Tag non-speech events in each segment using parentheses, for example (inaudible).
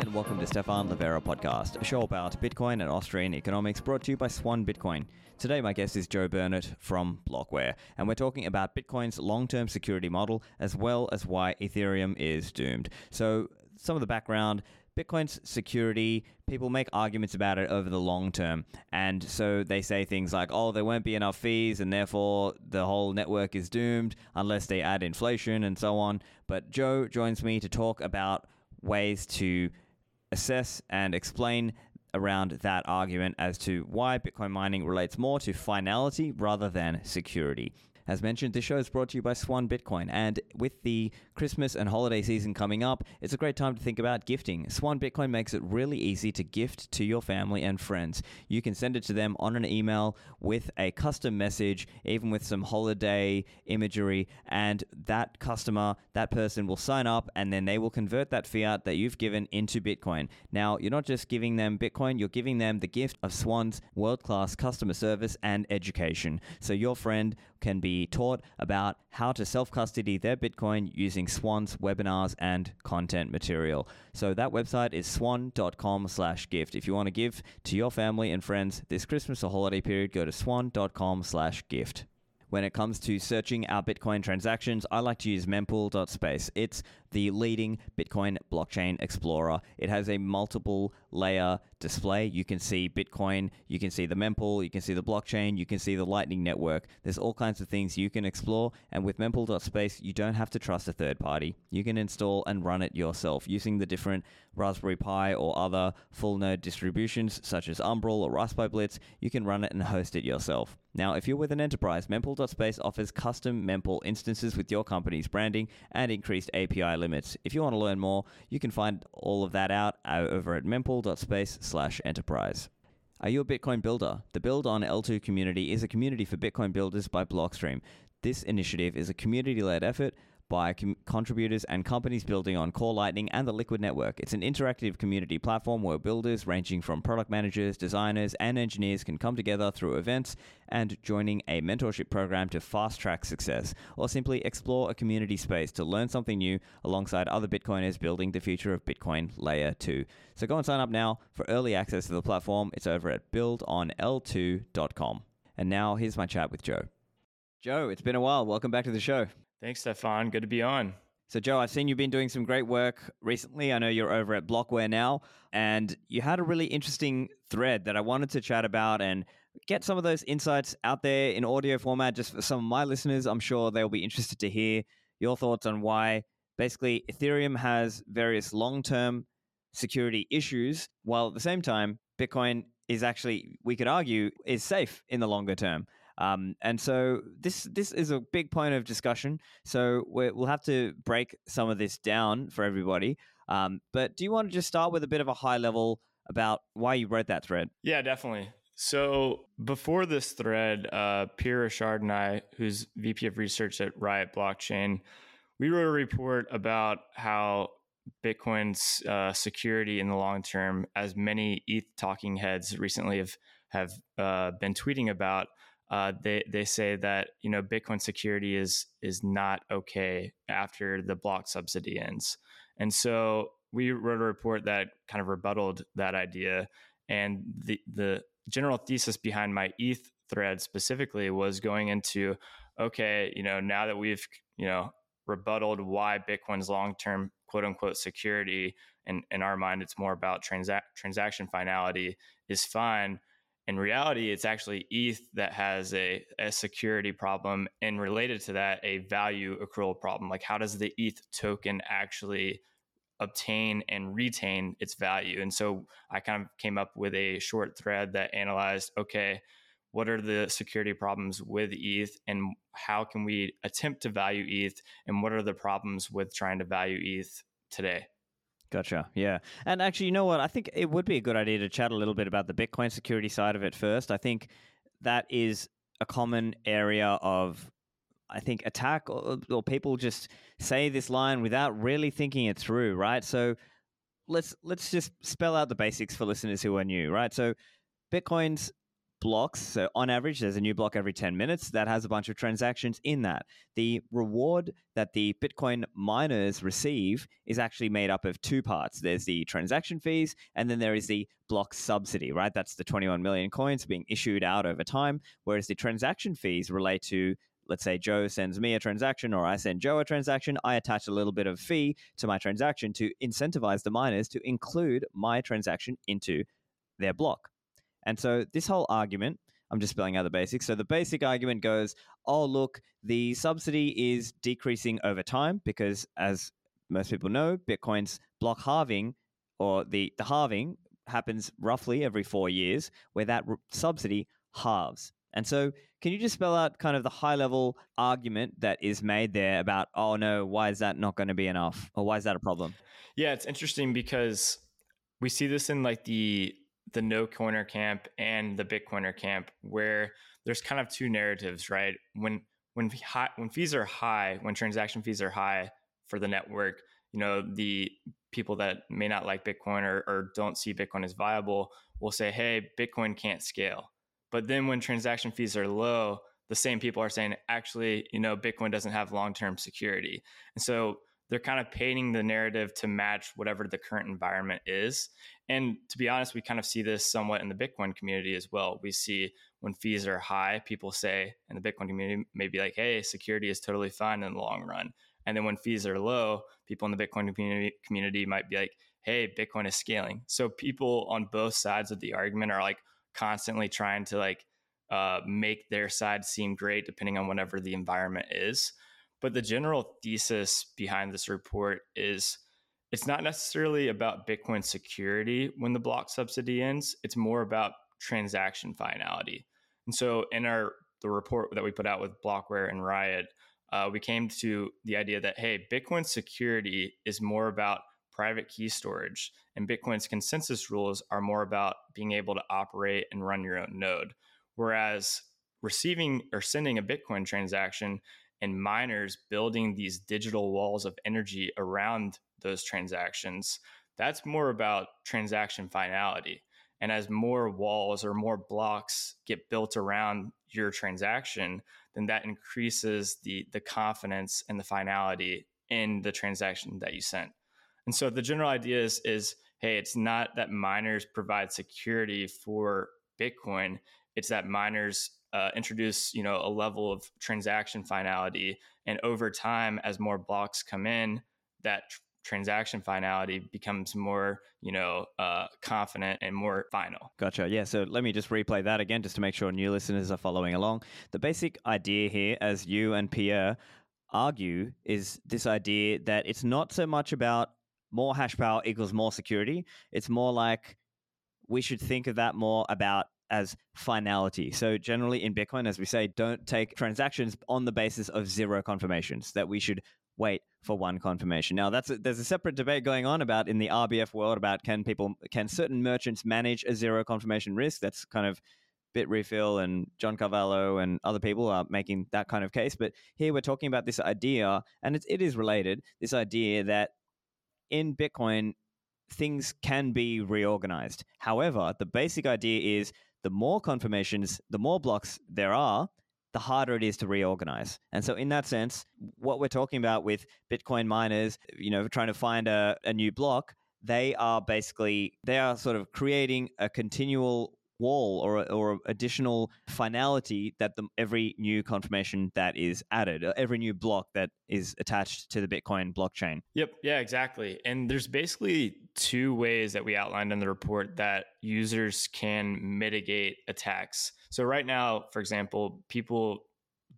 and welcome to Stephan Livera Podcast, a show about Bitcoin and Austrian economics brought to you by Swan Bitcoin. Today, my guest is Joe Burnett from Blockware, and we're talking about Bitcoin's long term security model as well as why Ethereum is doomed. So, some of the background Bitcoin's security, people make arguments about it over the long term. And so they say things like, oh, there won't be enough fees, and therefore the whole network is doomed unless they add inflation and so on. But Joe joins me to talk about ways to assess and explain around that argument as to why Bitcoin mining relates more to finality rather than security. As mentioned, this show is brought to you by Swan Bitcoin, and with the Christmas and holiday season coming up, it's a great time to think about gifting. Swan Bitcoin makes it really easy to gift to your family and friends. You can send it to them on an email with a custom message, even with some holiday imagery, and that customer, that person will sign up and then they will convert that fiat that you've given into Bitcoin. Now, you're not just giving them Bitcoin, you're giving them the gift of Swan's world class customer service and education. So your friend can be taught about how to self custody their Bitcoin using Swan's webinars and content material. So that website is swan.com slash gift. If you want to give to your family and friends this Christmas or holiday period, go to swan.com slash gift. When it comes to searching our Bitcoin transactions, I like to use mempool.space. It's the leading Bitcoin blockchain explorer. It has a multiple layer display. You can see Bitcoin, you can see the mempool, you can see the blockchain, you can see the Lightning Network. There's all kinds of things you can explore. And with mempool.space, you don't have to trust a third party. You can install and run it yourself using the different Raspberry Pi or other full node distributions such as Umbrel or RaspiBlitz. You can run it and host it yourself. Now, if you're with an enterprise, mempool.space offers custom mempool instances with your company's branding and increased API limits. If you want to learn more, you can find all of that out uh, over at mempool.space slash enterprise. Are you a Bitcoin builder? The Build on L2 community is a community for Bitcoin builders by Blockstream. This initiative is a community led effort by com- contributors and companies building on Core Lightning and the Liquid Network. It's an interactive community platform where builders, ranging from product managers, designers, and engineers, can come together through events and joining a mentorship program to fast track success, or simply explore a community space to learn something new alongside other Bitcoiners building the future of Bitcoin Layer 2. So go and sign up now for early access to the platform. It's over at buildonl2.com. And now here's my chat with Joe. Joe, it's been a while. Welcome back to the show. Thanks, Stephan. Good to be on. So, Joe, I've seen you've been doing some great work recently. I know you're over at Blockware now, and you had a really interesting thread that I wanted to chat about and get some of those insights out there in audio format just for some of my listeners. I'm sure they'll be interested to hear your thoughts on why basically Ethereum has various long term security issues, while at the same time, Bitcoin is actually, we could argue, is safe in the longer term. Um, and so this this is a big point of discussion. So we will have to break some of this down for everybody. Um, but do you want to just start with a bit of a high level about why you wrote that thread? Yeah, definitely. So before this thread, uh, Pierre Rochard and I, who's VP of Research at Riot Blockchain, we wrote a report about how Bitcoin's uh, security in the long term, as many ETH talking heads recently have have uh, been tweeting about, uh, they they say that you know Bitcoin security is is not okay after the block subsidy ends, and so we wrote a report that kind of rebutted that idea. And the the general thesis behind my ETH thread specifically was going into okay, you know now that we've you know rebutted why Bitcoin's long term quote unquote security, and in our mind it's more about transa- transaction finality is fine in reality, it's actually ETH that has a, a security problem, and related to that, a value accrual problem. Like, how does the ETH token actually obtain and retain its value? And so I kind of came up with a short thread that analyzed okay, what are the security problems with ETH, and how can we attempt to value ETH, and what are the problems with trying to value ETH today? Gotcha. Yeah. And actually, you know what? I think it would be a good idea to chat a little bit about the Bitcoin security side of it first. I think that is a common area of, I think, attack or, or people just say this line without really thinking it through, right? So let's let's just spell out the basics for listeners who are new, right? So Bitcoin's blocks. So on average, there's a new block every 10 minutes that has a bunch of transactions in that. The reward that the Bitcoin miners receive is actually made up of two parts. There's the transaction fees, and then there is the block subsidy, right? That's the 21 million coins being issued out over time. Whereas the transaction fees relate to let's say Joe sends me a transaction or I send Joe a transaction, I attach a little bit of fee to my transaction to incentivize the miners to include my transaction into their block. And so this whole argument, I'm just spelling out the basics. So the basic argument goes, oh, look, the subsidy is decreasing over time because, as most people know, Bitcoin's block halving or the, the halving happens roughly every four years, where that subsidy halves. And so, can you just spell out kind of the high level argument that is made there about, oh no, why is that not going to be enough? Or why is that a problem? Yeah, it's interesting because we see this in like the the no coiner camp and the bitcoiner camp where there's kind of two narratives right? When when high, when fees are high when transaction fees are high for the network you know the people that may not like bitcoin or, or don't see bitcoin as viable will say hey bitcoin can't scale. But then when transaction fees are low the same people are saying actually you know bitcoin doesn't have long-term security. And so they're kind of painting the narrative to match whatever the current environment is. And to be honest, we kind of see this somewhat in the Bitcoin community as well. We see when fees are high, people say in the Bitcoin community, maybe like, hey, security is totally fine in the long run. And then when fees are low, people in the Bitcoin community, community might be like, hey, Bitcoin is scaling. So people on both sides of the argument are like constantly trying to like uh, make their side seem great depending on whatever the environment is. But the general thesis behind this report is it's not necessarily about Bitcoin security when the block subsidy ends. It's more about transaction finality. And so in our the report that we put out with Blockware and Riot, uh, we came to the idea that hey, Bitcoin security is more about private key storage, and Bitcoin's consensus rules are more about being able to operate and run your own node. Whereas receiving or sending a Bitcoin transaction and miners building these digital walls of energy around those transactions, that's more about transaction finality. And as more walls or more blocks get built around your transaction, then that increases the, the confidence and the finality in the transaction that you sent. And so the general idea is, is hey, it's not that miners provide security for Bitcoin, it's that miners uh, introduce you know a level of transaction finality. And over time as more blocks come in that tr- transaction finality becomes more you know uh, confident and more final. Gotcha. Yeah so let me just replay that again just to make sure new listeners are following along. The basic idea here as you and pierre argue is this idea that it's not so much about more hash power equals more security. It's more like we should think of that more about as finality. So generally in Bitcoin, as we say, don't take transactions on the basis of zero confirmations. That we should wait for one confirmation. Now that's a, there's a separate debate going on about in the RBF world about can people can certain merchants manage a zero confirmation risk? That's kind of Bitrefill and John Carvalho and other people are making that kind of case. But here we're talking about this idea, and it, it is related. This idea that in Bitcoin things can be reorganized. However, the basic idea is the more confirmations, the more blocks there are, the harder it is to reorganize. And so, in that sense, what we're talking about with Bitcoin miners, you know, trying to find a, a new block, they are basically they are sort of creating a continual wall or or additional finality that the, every new confirmation that is added, uh, every new block that is attached to the Bitcoin blockchain. Yep, yeah, exactly. And there's basically two ways that we outlined in the report that users can mitigate attacks. So right now, for example, people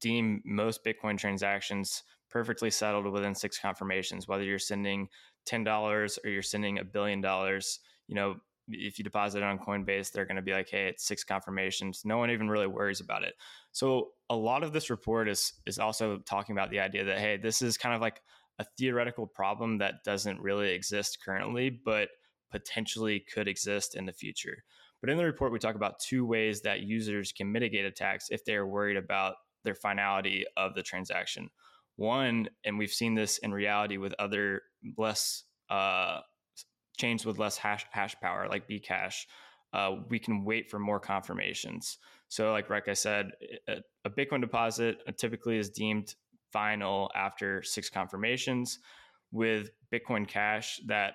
deem most Bitcoin transactions perfectly settled within six confirmations, whether you're sending $10 or you're sending a billion dollars, you know, if you deposit it on Coinbase, they're going to be like, "Hey, it's six confirmations." No one even really worries about it. So a lot of this report is is also talking about the idea that hey, this is kind of like a theoretical problem that doesn't really exist currently, but potentially could exist in the future. But in the report, we talk about two ways that users can mitigate attacks if they're worried about their finality of the transaction. One, and we've seen this in reality with other less uh, chains with less hash hash power like Bcash. uh, we can wait for more confirmations. So, like like I said, a, a Bitcoin deposit typically is deemed final after six confirmations. With Bitcoin Cash, that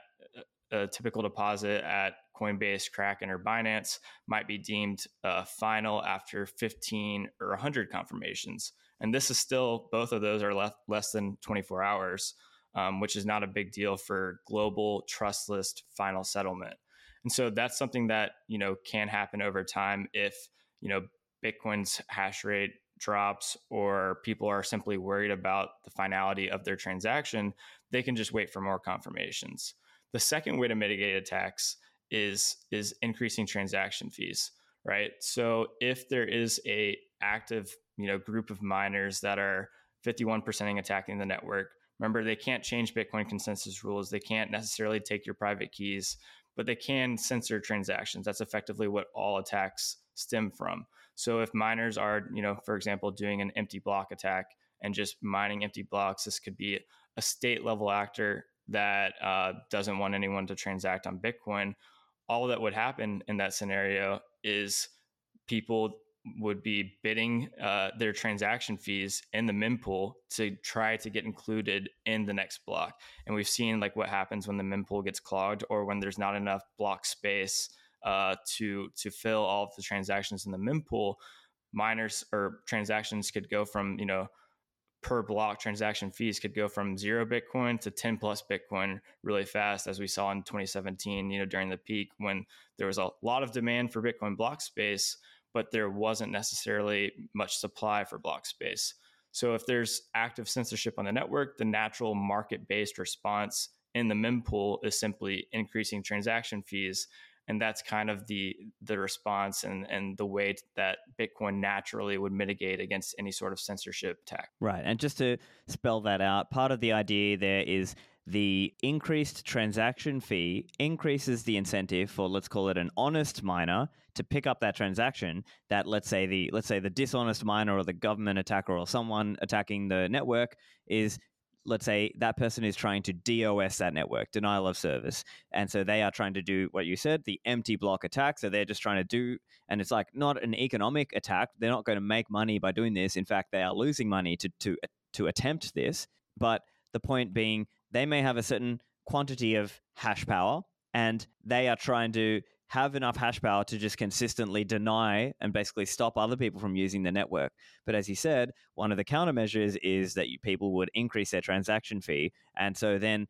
uh, a typical deposit at Coinbase, Kraken, or Binance might be deemed uh, final after 15 or 100 confirmations. And this is still, both of those are less, less than 24 hours, um, which is not a big deal for global trustless final settlement. And so that's something that, you know, can happen over time if, you know, Bitcoin's hash rate drops or people are simply worried about the finality of their transaction, they can just wait for more confirmations. The second way to mitigate attacks is is increasing transaction fees, right? So if there is a active, you know, group of miners that are 51%ing attacking the network, remember they can't change Bitcoin consensus rules. They can't necessarily take your private keys, but they can censor transactions. That's effectively what all attacks stem from. So if miners are, you know, for example, doing an empty block attack and just mining empty blocks, this could be a state level actor that uh, doesn't want anyone to transact on Bitcoin. All that would happen in that scenario is people would be bidding uh, their transaction fees in the mempool to try to get included in the next block. And we've seen like what happens when the mempool gets clogged or when there's not enough block space uh, to to fill all of the transactions in the mempool, miners or transactions could go from you know per block transaction fees could go from zero Bitcoin to 10 plus Bitcoin really fast, as we saw in 2017, you know, during the peak when there was a lot of demand for Bitcoin block space, but there wasn't necessarily much supply for block space. So if there's active censorship on the network, the natural market based response in the mempool is simply increasing transaction fees and that's kind of the the response and and the way that bitcoin naturally would mitigate against any sort of censorship attack right and just to spell that out part of the idea there is the increased transaction fee increases the incentive for let's call it an honest miner to pick up that transaction that let's say the let's say the dishonest miner or the government attacker or someone attacking the network is let's say that person is trying to DOS that network, denial of service. And so they are trying to do what you said, the empty block attack. So they're just trying to do, and it's like not an economic attack. They're not going to make money by doing this. In fact, they are losing money to, to, to attempt this. But the point being, they may have a certain quantity of hash power and they are trying to have enough hash power to just consistently deny and basically stop other people from using the network. But as you said, one of the countermeasures is that you, people would increase their transaction fee. And so then,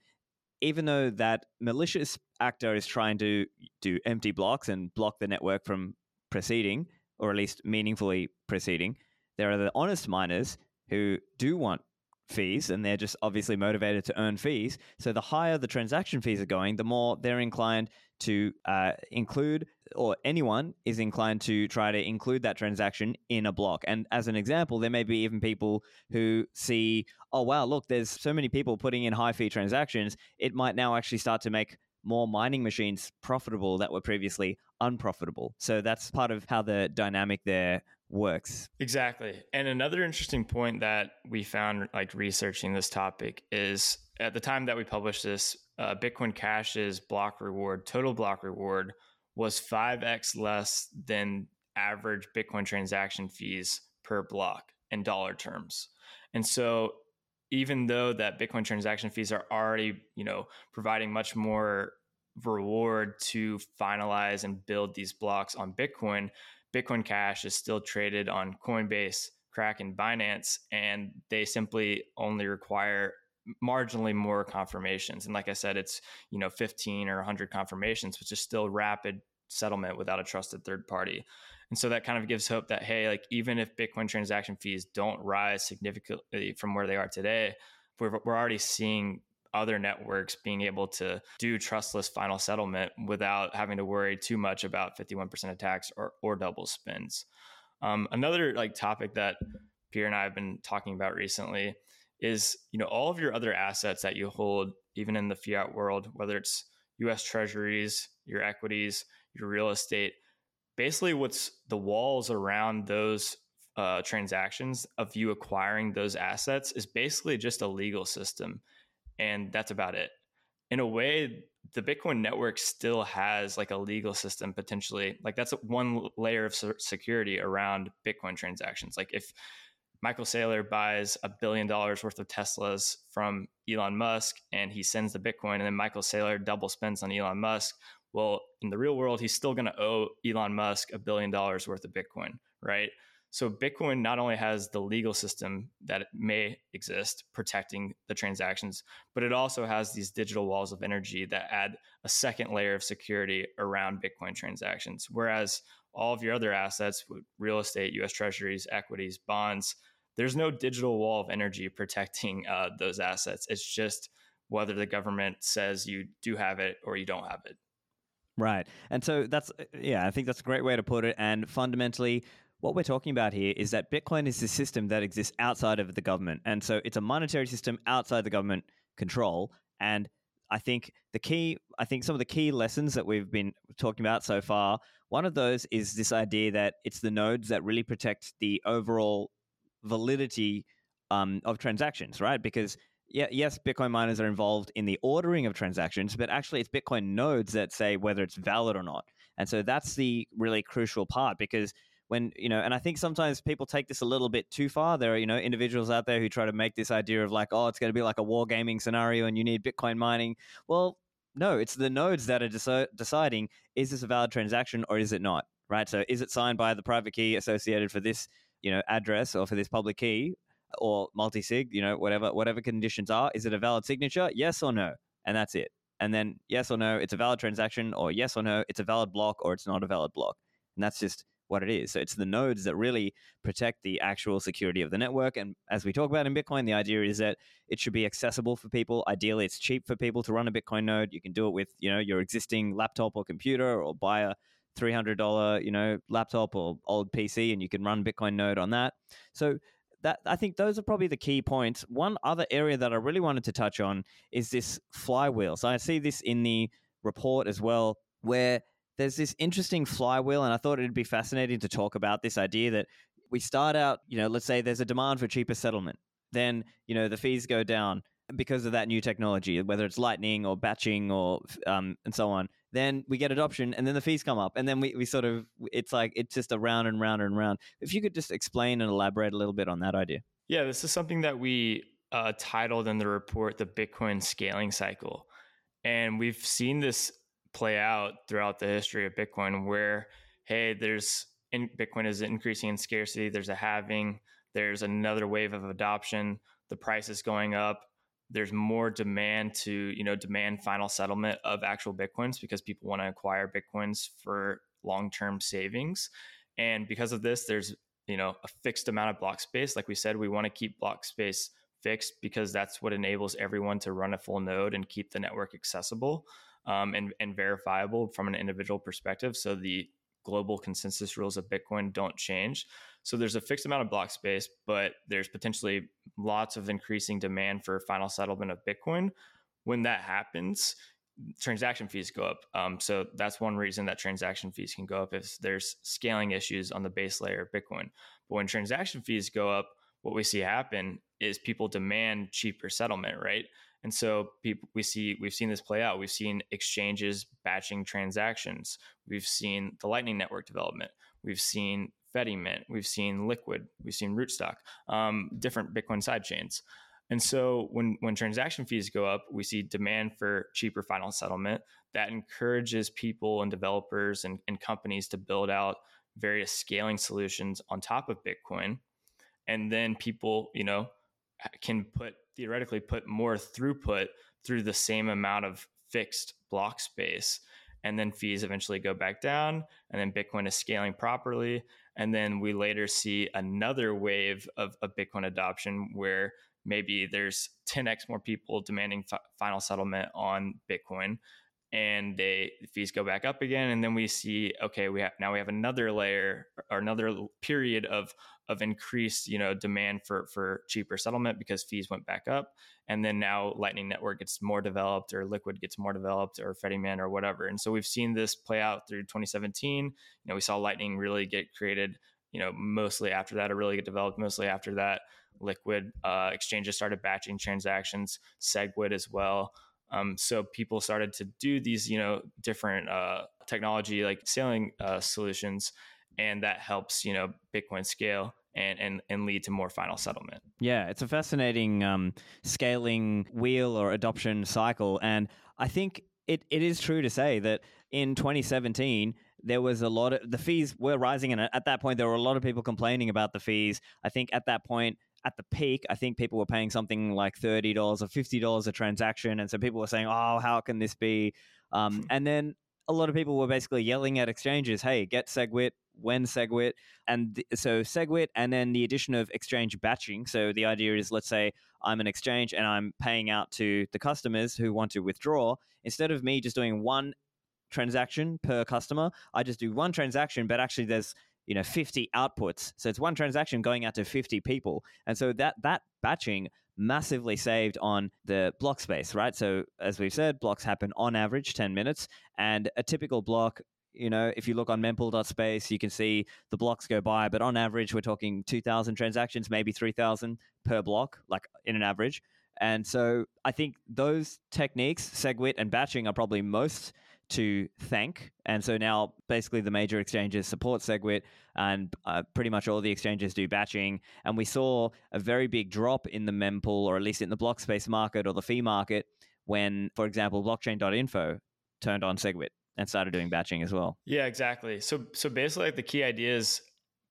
even though that malicious actor is trying to do empty blocks and block the network from proceeding, or at least meaningfully proceeding, there are the honest miners who do want fees and they're just obviously motivated to earn fees. So the higher the transaction fees are going, the more they're inclined to uh, include, or anyone is inclined to try to include that transaction in a block. And as an example, there may be even people who see, oh, wow, look, there's so many people putting in high fee transactions. It might now actually start to make more mining machines profitable that were previously unprofitable. So that's part of how the dynamic there works. Exactly. And another interesting point that we found like researching this topic is at the time that we published this, uh, Bitcoin Cash's block reward, total block reward, was 5x less than average Bitcoin transaction fees per block in dollar terms. And so even though that Bitcoin transaction fees are already, you know, providing much more reward to finalize and build these blocks on Bitcoin, Bitcoin Cash is still traded on Coinbase, Kraken, Binance, and they simply only require marginally more confirmations. And like I said, it's you know 15 or 100 confirmations, which is still rapid settlement without a trusted third party. And so that kind of gives hope that hey, like even if Bitcoin transaction fees don't rise significantly from where they are today, we're, we're already seeing other networks being able to do trustless final settlement without having to worry too much about 51% attacks or, or double spends. Um, another like topic that Pierre and I have been talking about recently is you know all of your other assets that you hold even in the fiat world whether it's US treasuries your equities your real estate basically what's the walls around those uh, transactions of you acquiring those assets is basically just a legal system and that's about it. in a way, the Bitcoin network still has like a legal system potentially. Like that's one layer of security around Bitcoin transactions. Like if Michael Saylor buys a billion dollars worth of Teslas from Elon Musk and he sends the Bitcoin, and then Michael Saylor double spends on Elon Musk. Well, in the real world, he's still going to owe Elon Musk a billion dollars worth of Bitcoin, right? So Bitcoin not only has the legal system that may exist protecting the transactions, but it also has these digital walls of energy that add a second layer of security around Bitcoin transactions. Whereas all of your other assets, real estate, US treasuries, equities, bonds, there's no digital wall of energy (laughs) protecting uh, those assets. It's just whether the government says you do have it or you don't have it. Right. And so that's, yeah, I think that's a great way to put it. And fundamentally, what we're talking about here is that Bitcoin is a system that exists outside of the government. And so it's a monetary system outside the government control. And I think the key, I think some of the key lessons that we've been talking about so far, one of those is this idea that it's the nodes that really protect the overall validity um, of transactions, right? Because yeah, yes, Bitcoin miners are involved in the ordering of transactions, but actually it's Bitcoin nodes that say whether it's valid or not. And so that's the really crucial part because when you know and i think sometimes people take this a little bit too far. There are you know individuals out there who try to make this idea of like oh it's going to be like a wargaming scenario and you need bitcoin mining. Well no it's the nodes that are deci- deciding is this a valid transaction or is it not right? So is it signed by the private key associated for this you know address or for this public key or multi-sig you know whatever whatever conditions are is it a valid signature yes or no and that's it. And then yes or no it's a valid transaction or yes or no it's a valid block or it's not a valid block. And that's just what it is. So it's the nodes that really protect the actual security of the network. And as we talk about in Bitcoin, the idea is that it should be accessible for people. Ideally, it's cheap for people to run a Bitcoin node. You can do it with you know your existing laptop or computer, or buy a three hundred dollar you know laptop or old PC, and you can run Bitcoin node on that. So that I think those are probably the key points. One other area that I really wanted to touch on is this flywheel. So I see this in the report as well, where there's this interesting flywheel, and I thought it'd be fascinating to talk about this idea that we start out, you know, let's say there's a demand for cheaper settlement, then you know the fees go down because of that new technology, whether it's Lightning or batching or um, and so on. Then we get adoption, and then the fees come up, and then we, we sort of it's like it's just a round and round and round. If you could just explain and elaborate a little bit on that idea. Yeah, this is something that we uh, titled in the report the Bitcoin scaling cycle, and we've seen this play out throughout the history of Bitcoin where, hey, there's in, Bitcoin is increasing in scarcity, there's a halving, there's another wave of adoption, the price is going up, there's more demand to, you know, demand final settlement of actual Bitcoins because people want to acquire Bitcoins for long-term savings. And because of this, there's, you know, a fixed amount of block space. Like we said, we want to keep block space fixed because that's what enables everyone to run a full node and keep the network accessible um, and, and verifiable from an individual perspective. So the global consensus rules of Bitcoin don't change. So there's a fixed amount of block space, but there's potentially lots of increasing demand for final settlement of Bitcoin. When that happens, transaction fees go up. Um, so that's one reason that transaction fees can go up if there's scaling issues on the base layer of Bitcoin. But when transaction fees go up, what we see happen is people demand cheaper settlement, right? And so people, we see we've seen this play out. We've seen exchanges batching transactions. We've seen the Lightning Network development. We've seen Fedimint. We've seen Liquid. We've seen Rootstock. Um, different Bitcoin sidechains. And so when when transaction fees go up, we see demand for cheaper final settlement that encourages people and developers and, and companies to build out various scaling solutions on top of Bitcoin. And then people, you know, can put theoretically put more throughput through the same amount of fixed block space. And then fees eventually go back down and then bitcoin is scaling properly. And then we later see another wave of, of bitcoin adoption where maybe there's 10x more people demanding final settlement on bitcoin and they the fees go back up again and then we see okay we have now we have another layer or another period of of increased you know demand for for cheaper settlement because fees went back up and then now lightning network gets more developed or liquid gets more developed or fedimint or whatever. And so we've seen this play out through 2017 you know we saw lightning really get created you know mostly after that or really get developed mostly after that. Liquid uh, exchanges started batching transactions segwit as well Um, so people started to do these, you know, different uh, technology like scaling uh, solutions, and that helps, you know, Bitcoin scale and, and, and lead to more final settlement. Yeah, it's a fascinating um, scaling wheel or adoption cycle. And I think it, it is true to say that in 2017, there was a lot of the fees were rising. And at that point, there were a lot of people complaining about the fees. I think at that point, at the peak, I think people were paying something like $30 or $50 a transaction. And so people were saying, oh, how can this be? Um, and then a lot of people were basically yelling at exchanges, hey, get SegWit, when SegWit. And th- so SegWit, and then the addition of exchange batching. So the idea is, let's say I'm an exchange and I'm paying out to the customers who want to withdraw. Instead of me just doing one transaction per customer, I just do one transaction, but actually there's you know 50 outputs. So it's one transaction going out to 50 people. And so that that batching massively saved on the block space right? So as we've said blocks happen on average 10 minutes. And a typical block you know if you look on mempool.space you can see the blocks go by but on average we're talking 2000 transactions maybe 3000 per block like in an average. And so i think those techniques segwit and batching are probably most to thank. And so now basically the major exchanges support SegWit and uh, pretty much all the exchanges do batching. And we saw a very big drop in the mempool, or at least in the block space market or the fee market, when, for example, blockchain.info turned on SegWit and started doing batching as well. Yeah, exactly. So so basically like the key idea is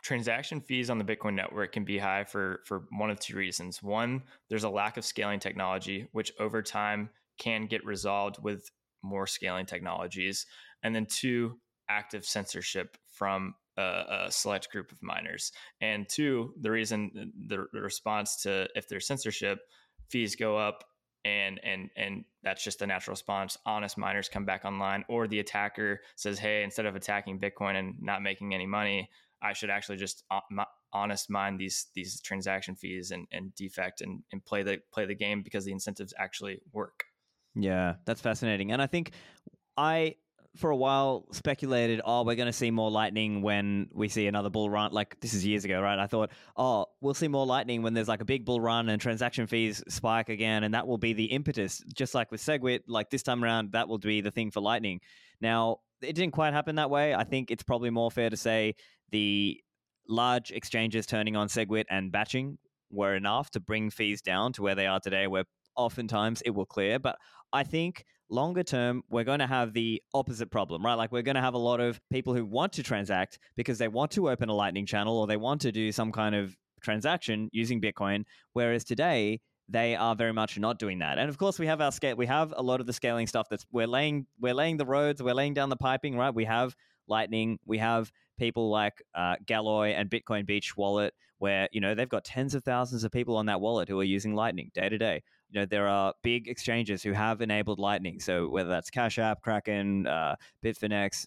transaction fees on the Bitcoin network can be high for for one of two reasons. One, there's a lack of scaling technology, which over time can get resolved with more scaling technologies, and then two, active censorship from a, a, select group of miners. And two, the reason uh, the, the response to if there's censorship, fees go up and and and that's just a natural response honest miners come back online or the attacker says hey instead of attacking bitcoin and not making any money i should actually just uh, honest mine these these transaction fees and, and defect and, and play the play the game because the incentives actually work yeah, that's fascinating. And I think I for a while speculated, oh, we're going to see more lightning when we see another bull run. Like this is years ago, right? I thought, oh, we'll see more lightning when there's like a big bull run and transaction fees spike again, and that will be the impetus. Just like with Segwit, like this time around, that will be the thing for lightning. Now, it didn't quite happen that way. I think it's probably more fair to say the large exchanges turning on Segwit and batching were enough to bring fees down to where they are today, where oftentimes it will clear. But I think longer term, we're going to have the opposite problem, right? Like we're going to have a lot of people who want to transact because they want to open a Lightning channel or they want to do some kind of transaction using Bitcoin. Whereas today, they are very much not doing that. And of course, we have our scale. We have a lot of the scaling stuff that's we're laying we're laying the roads, we're laying down the piping, right? We have Lightning, we have people like uh, Galoy and Bitcoin Beach Wallet, where you know they've got tens of thousands of people on that wallet who are using Lightning day to day. You know there are big exchanges who have enabled Lightning, so whether that's Cash App, Kraken, uh, Bitfinex,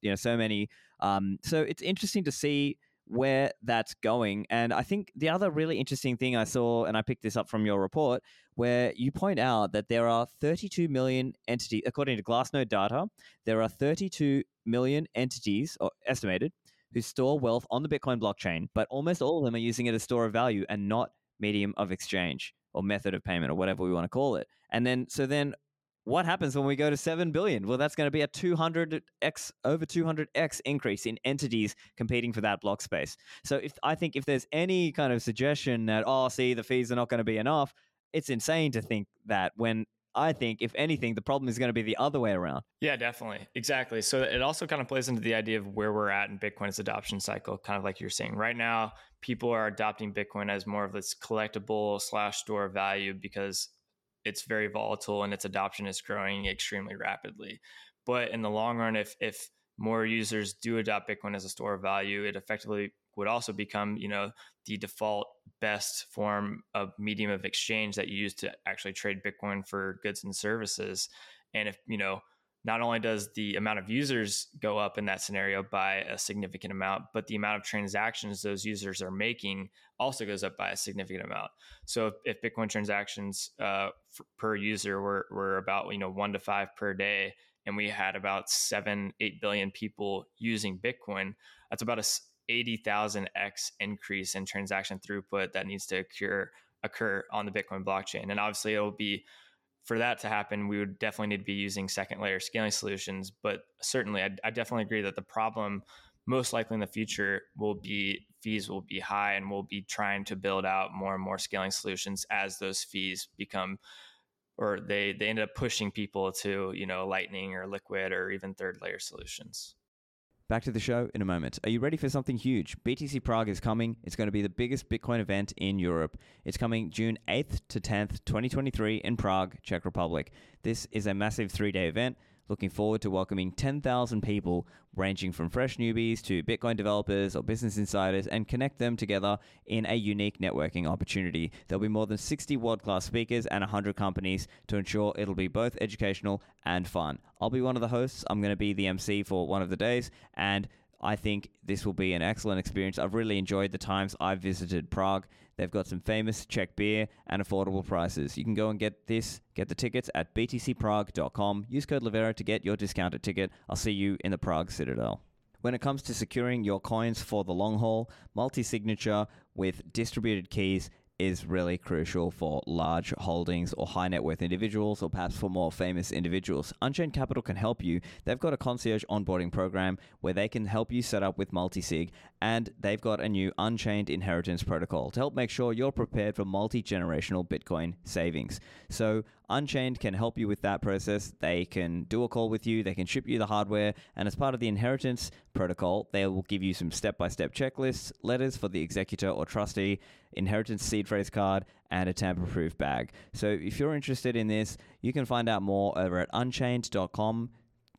you know so many. Um, so it's interesting to see where that's going. And I think the other really interesting thing I saw, and I picked this up from your report, where you point out that there are 32 million entities, according to Glassnode data, there are 32 million entities, or estimated, who store wealth on the Bitcoin blockchain, but almost all of them are using it as store of value and not medium of exchange or method of payment or whatever we want to call it. And then, so then what happens when we go to 7 billion? Well, that's going to be a 200x, over 200x increase in entities competing for that block space. So if I think if there's any kind of suggestion that, oh, see, the fees are not going to be enough, it's insane to think that when I think, if anything, the problem is going to be the other way around. Yeah, definitely. Exactly. So it also kind of plays into the idea of where we're at in Bitcoin's adoption cycle, kind of like you're saying. Right now, people are adopting Bitcoin as more of this collectible slash store of value because it's very volatile and its adoption is growing extremely rapidly. But in the long run, if if more users do adopt Bitcoin as a store of value, it effectively would also become, you know, the default best form of medium of exchange that you use to actually trade Bitcoin for goods and services. And if, you know, not only does the amount of users go up in that scenario by a significant amount, but the amount of transactions those users are making also goes up by a significant amount. So if, if Bitcoin transactions uh, f- per user were, were about you know one to five per day, and we had about seven eight billion people using Bitcoin, that's about a 80,000x increase in transaction throughput that needs to occur occur on the Bitcoin blockchain. And obviously, it will be for that to happen, we would definitely need to be using second layer scaling solutions. But certainly, I, I definitely agree that the problem most likely in the future will be fees will be high and we'll be trying to build out more and more scaling solutions as those fees become or they they end up pushing people to you know lightning or liquid or even third layer solutions Back to the show in a moment. Are you ready for something huge? BTC Prague is coming. It's going to be the biggest Bitcoin event in Europe. It's coming June 8th to 10th, 2023, in Prague, Czech Republic. This is a massive three day event looking forward to welcoming 10,000 people, ranging from fresh newbies to Bitcoin developers or business insiders, and connect them together in a unique networking opportunity. There'll be more than 60 world class speakers and 100 companies to ensure it'll be both educational and fun. I'll be one of the hosts. I'm going to be the MC for one of the days, and I think this will be an excellent experience. I've really enjoyed the times I've visited Prague. They've got some famous Czech beer and affordable prices. You can go and get this, get the tickets at btcprague.com. Use code Livera to get your discounted ticket. I'll see you in the Prague Citadel. When it comes to securing your coins for the long haul, multi signature with distributed keys is really crucial for large holdings or high net worth individuals, or perhaps for more famous individuals. Unchained Capital can help you. They've got a concierge onboarding program where they can help you set up with multi sig, and they've got a new Unchained Inheritance Protocol to help make sure you're prepared for multi generational Bitcoin savings. So, Unchained can help you with that process. They can do a call with you, they can ship you the hardware, and as part of the inheritance protocol, they will give you some step by step checklists, letters for the executor or trustee, inheritance seed phrase card, and a tamper proof bag. So if you're interested in this, you can find out more over at unchained.com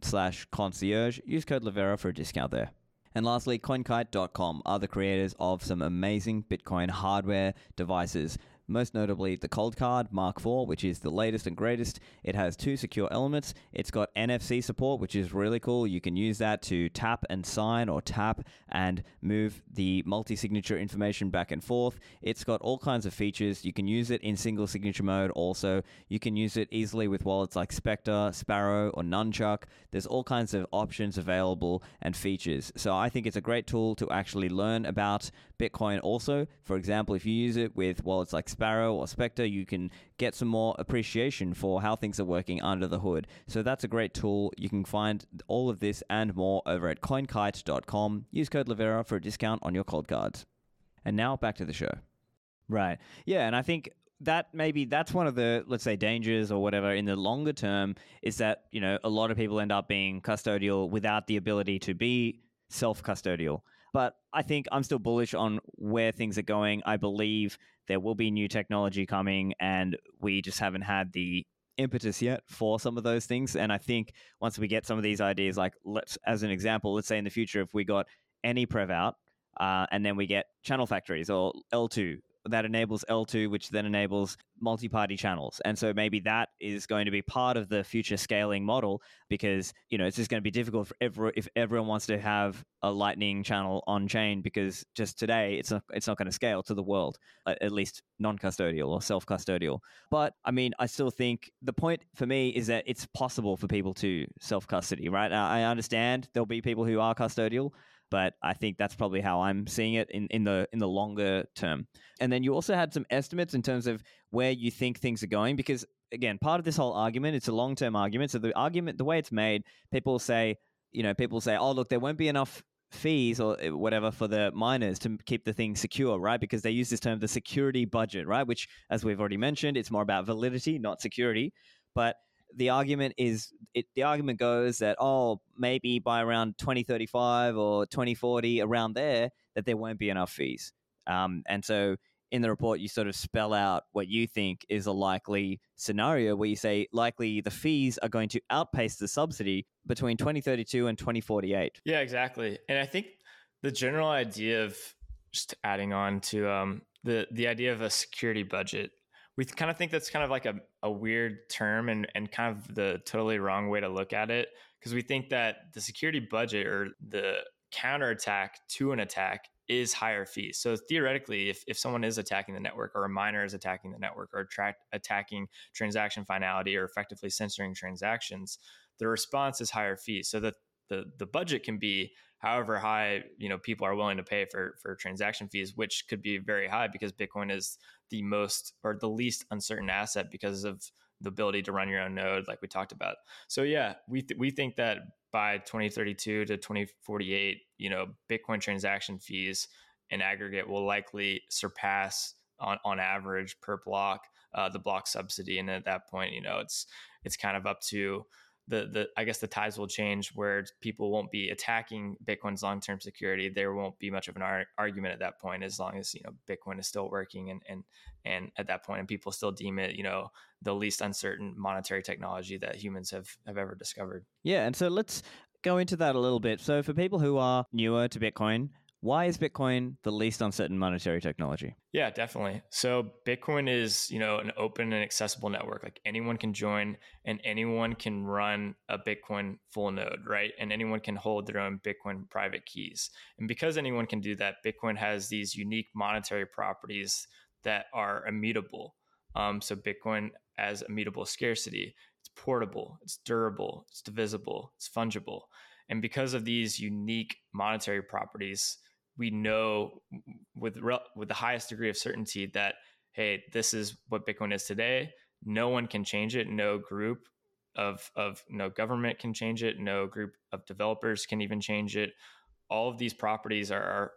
slash concierge. Use code Livera for a discount there. And lastly, CoinKite.com are the creators of some amazing Bitcoin hardware devices most notably the Coldcard Mark IV, which is the latest and greatest. It has two secure elements. It's got NFC support, which is really cool. You can use that to tap and sign or tap and move the multi signature information back and forth. It's got all kinds of features. You can use it in single signature mode also. You can use it easily with wallets like Specter, Sparrow, or Nunchuk. There's all kinds of options available and features. So I think it's a great tool to actually learn about Bitcoin also. For example, if you use it with wallets like Sparrow or Specter, you can get some more appreciation for how things are working under the hood. So that's a great tool. You can find all of this and more over at coinkite.com. Use code Livera for a discount on your cold cards. And now back to the show. Right. Yeah, and I think that maybe that's one of the let's say dangers or whatever in the longer term is that you know a lot of people end up being custodial without the ability to be self custodial but I think I'm still bullish on where things are going. I believe there will be new technology coming, and we just haven't had the impetus yet for some of those things. And I think once we get some of these ideas, like let's, as an example, let's say in the future, if we got ANYPREVOUT, uh, and then we get channel factories or eltoo that enables eltoo, which then enables multi party channels. And so maybe that is going to be part of the future scaling model because, you know, it's just going to be difficult for every, if everyone wants to have a lightning channel on chain because just today it's not, it's not going to scale to the world, at least non custodial or self custodial. But I mean, I still think the point for me is that it's possible for people to self custody, right? I understand there'll be people who are custodial but I think that's probably how I'm seeing it in, in the in the longer term. And then you also had some estimates in terms of where you think things are going, because again, part of this whole argument, it's a long term argument. So the argument, the way it's made, people say, you know, people say, oh look, there won't be enough fees or eh, whatever for the miners to keep the thing secure, right? Because they use this term, the security budget, right? Which, as we've already mentioned, it's more about validity, not security. But the argument is it, the argument goes that oh maybe by around 2035 or 2040 around there that there won't be enough fees. Um, and so in the report you sort of spell out what you think is a likely scenario where you say likely the fees are going to outpace the subsidy between 2032 and 2048 yeah exactly. And i think the general idea of just adding on to um, the the idea of a security budget we kind of think that's kind of like a, a weird term and, and kind of the totally wrong way to look at it because we think that the security budget or the counterattack to an attack is higher fees. So theoretically, if, if someone is attacking the network or a miner is attacking the network or tra- attacking transaction finality or effectively censoring transactions, the response is higher fees. So that the, the budget can be however high you know people are willing to pay for for transaction fees which could be very high because bitcoin is the most or the least uncertain asset because of the ability to run your own node, like we talked about. So yeah, we th- we think that by 2032 to 2048, you know, Bitcoin transaction fees in aggregate will likely surpass on on average per block uh, the block subsidy, and at that point, you know, it's it's kind of up to the the I guess the tides will change where people won't be attacking Bitcoin's long term security. There won't be much of an ar- argument at that point, as long as you know Bitcoin is still working and and and at that point, and people still deem it you know the least uncertain monetary technology that humans have have ever discovered. Yeah, and so let's go into that a little bit. So for people who are newer to Bitcoin, why is Bitcoin the least uncertain monetary technology? Yeah, definitely. So Bitcoin is, you know, an open and accessible network. Like anyone can join and anyone can run a Bitcoin full node, right? And anyone can hold their own Bitcoin private keys. And because anyone can do that, Bitcoin has these unique monetary properties that are immutable. Um, so Bitcoin has immutable scarcity. It's portable, it's durable, it's divisible, it's fungible. And because of these unique monetary properties, we know with with the highest degree of certainty that hey, this is what Bitcoin is today. No one can change it. No group of of no government can change it. No group of developers can even change it. All of these properties are, are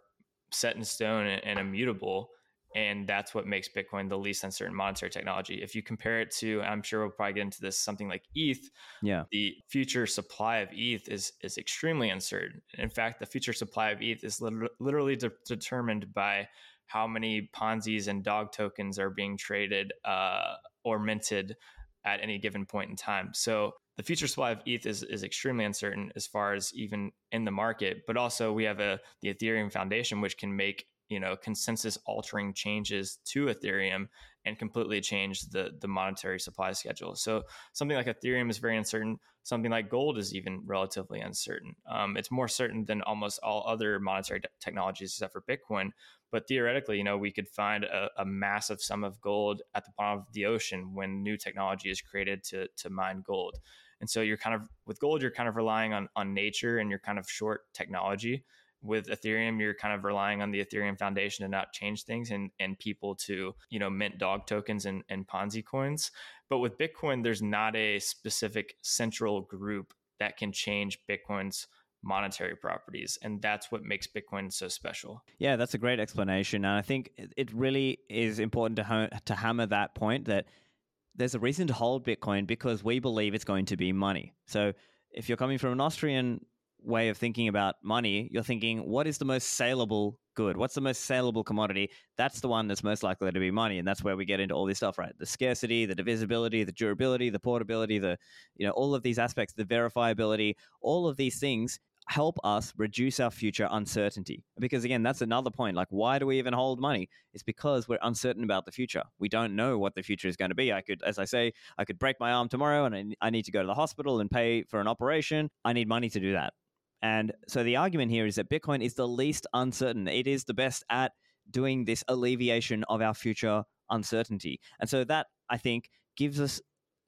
set in stone and, and immutable and that's what makes bitcoin the least uncertain monetary technology. If you compare it to i'm sure we'll probably get into this something like eth yeah. the future supply of eth is is extremely uncertain. In fact the future supply of eth is literally de- determined by how many ponzi's and dog tokens are being traded uh, or minted at any given point in time. So the future supply of ETH is, is extremely uncertain as far as even in the market, but also we have a the Ethereum Foundation, which can make you know consensus altering changes to ethereum and completely change the the monetary supply schedule. So something like ethereum is very uncertain. Something like gold is even relatively uncertain. Um, it's more certain than almost all other monetary technologies except for bitcoin. But theoretically you know we could find a, a massive sum of gold at the bottom of the ocean when new technology is created to to mine gold. And so you're kind of with gold you're kind of relying on on nature and you're kind of short technology with Ethereum, you're kind of relying on the Ethereum Foundation to not change things and, and people to, you know, mint dog tokens and, and Ponzi coins. But with Bitcoin, there's not a specific central group that can change Bitcoin's monetary properties. And that's what makes Bitcoin so special. Yeah, that's a great explanation. And I think it really is important to, to hammer that point that there's a reason to hold Bitcoin because we believe it's going to be money. So if you're coming from an Austrian way of thinking about money, you're thinking, what is the most saleable good? What's the most saleable commodity? That's the one that's most likely to be money. And that's where we get into all this stuff, right? The scarcity, the divisibility, the durability, the portability, the, you know, all of these aspects, the verifiability, all of these things help us reduce our future uncertainty. Because again, that's another point. Like, why do we even hold money? It's because we're uncertain about the future. We don't know what the future is going to be. I could, as I say, I could break my arm tomorrow and I, need to go to the hospital and pay for an operation. I need money to do that. And so the argument here is that Bitcoin is the least uncertain. It is the best at doing this alleviation of our future uncertainty. And so that, I think, gives us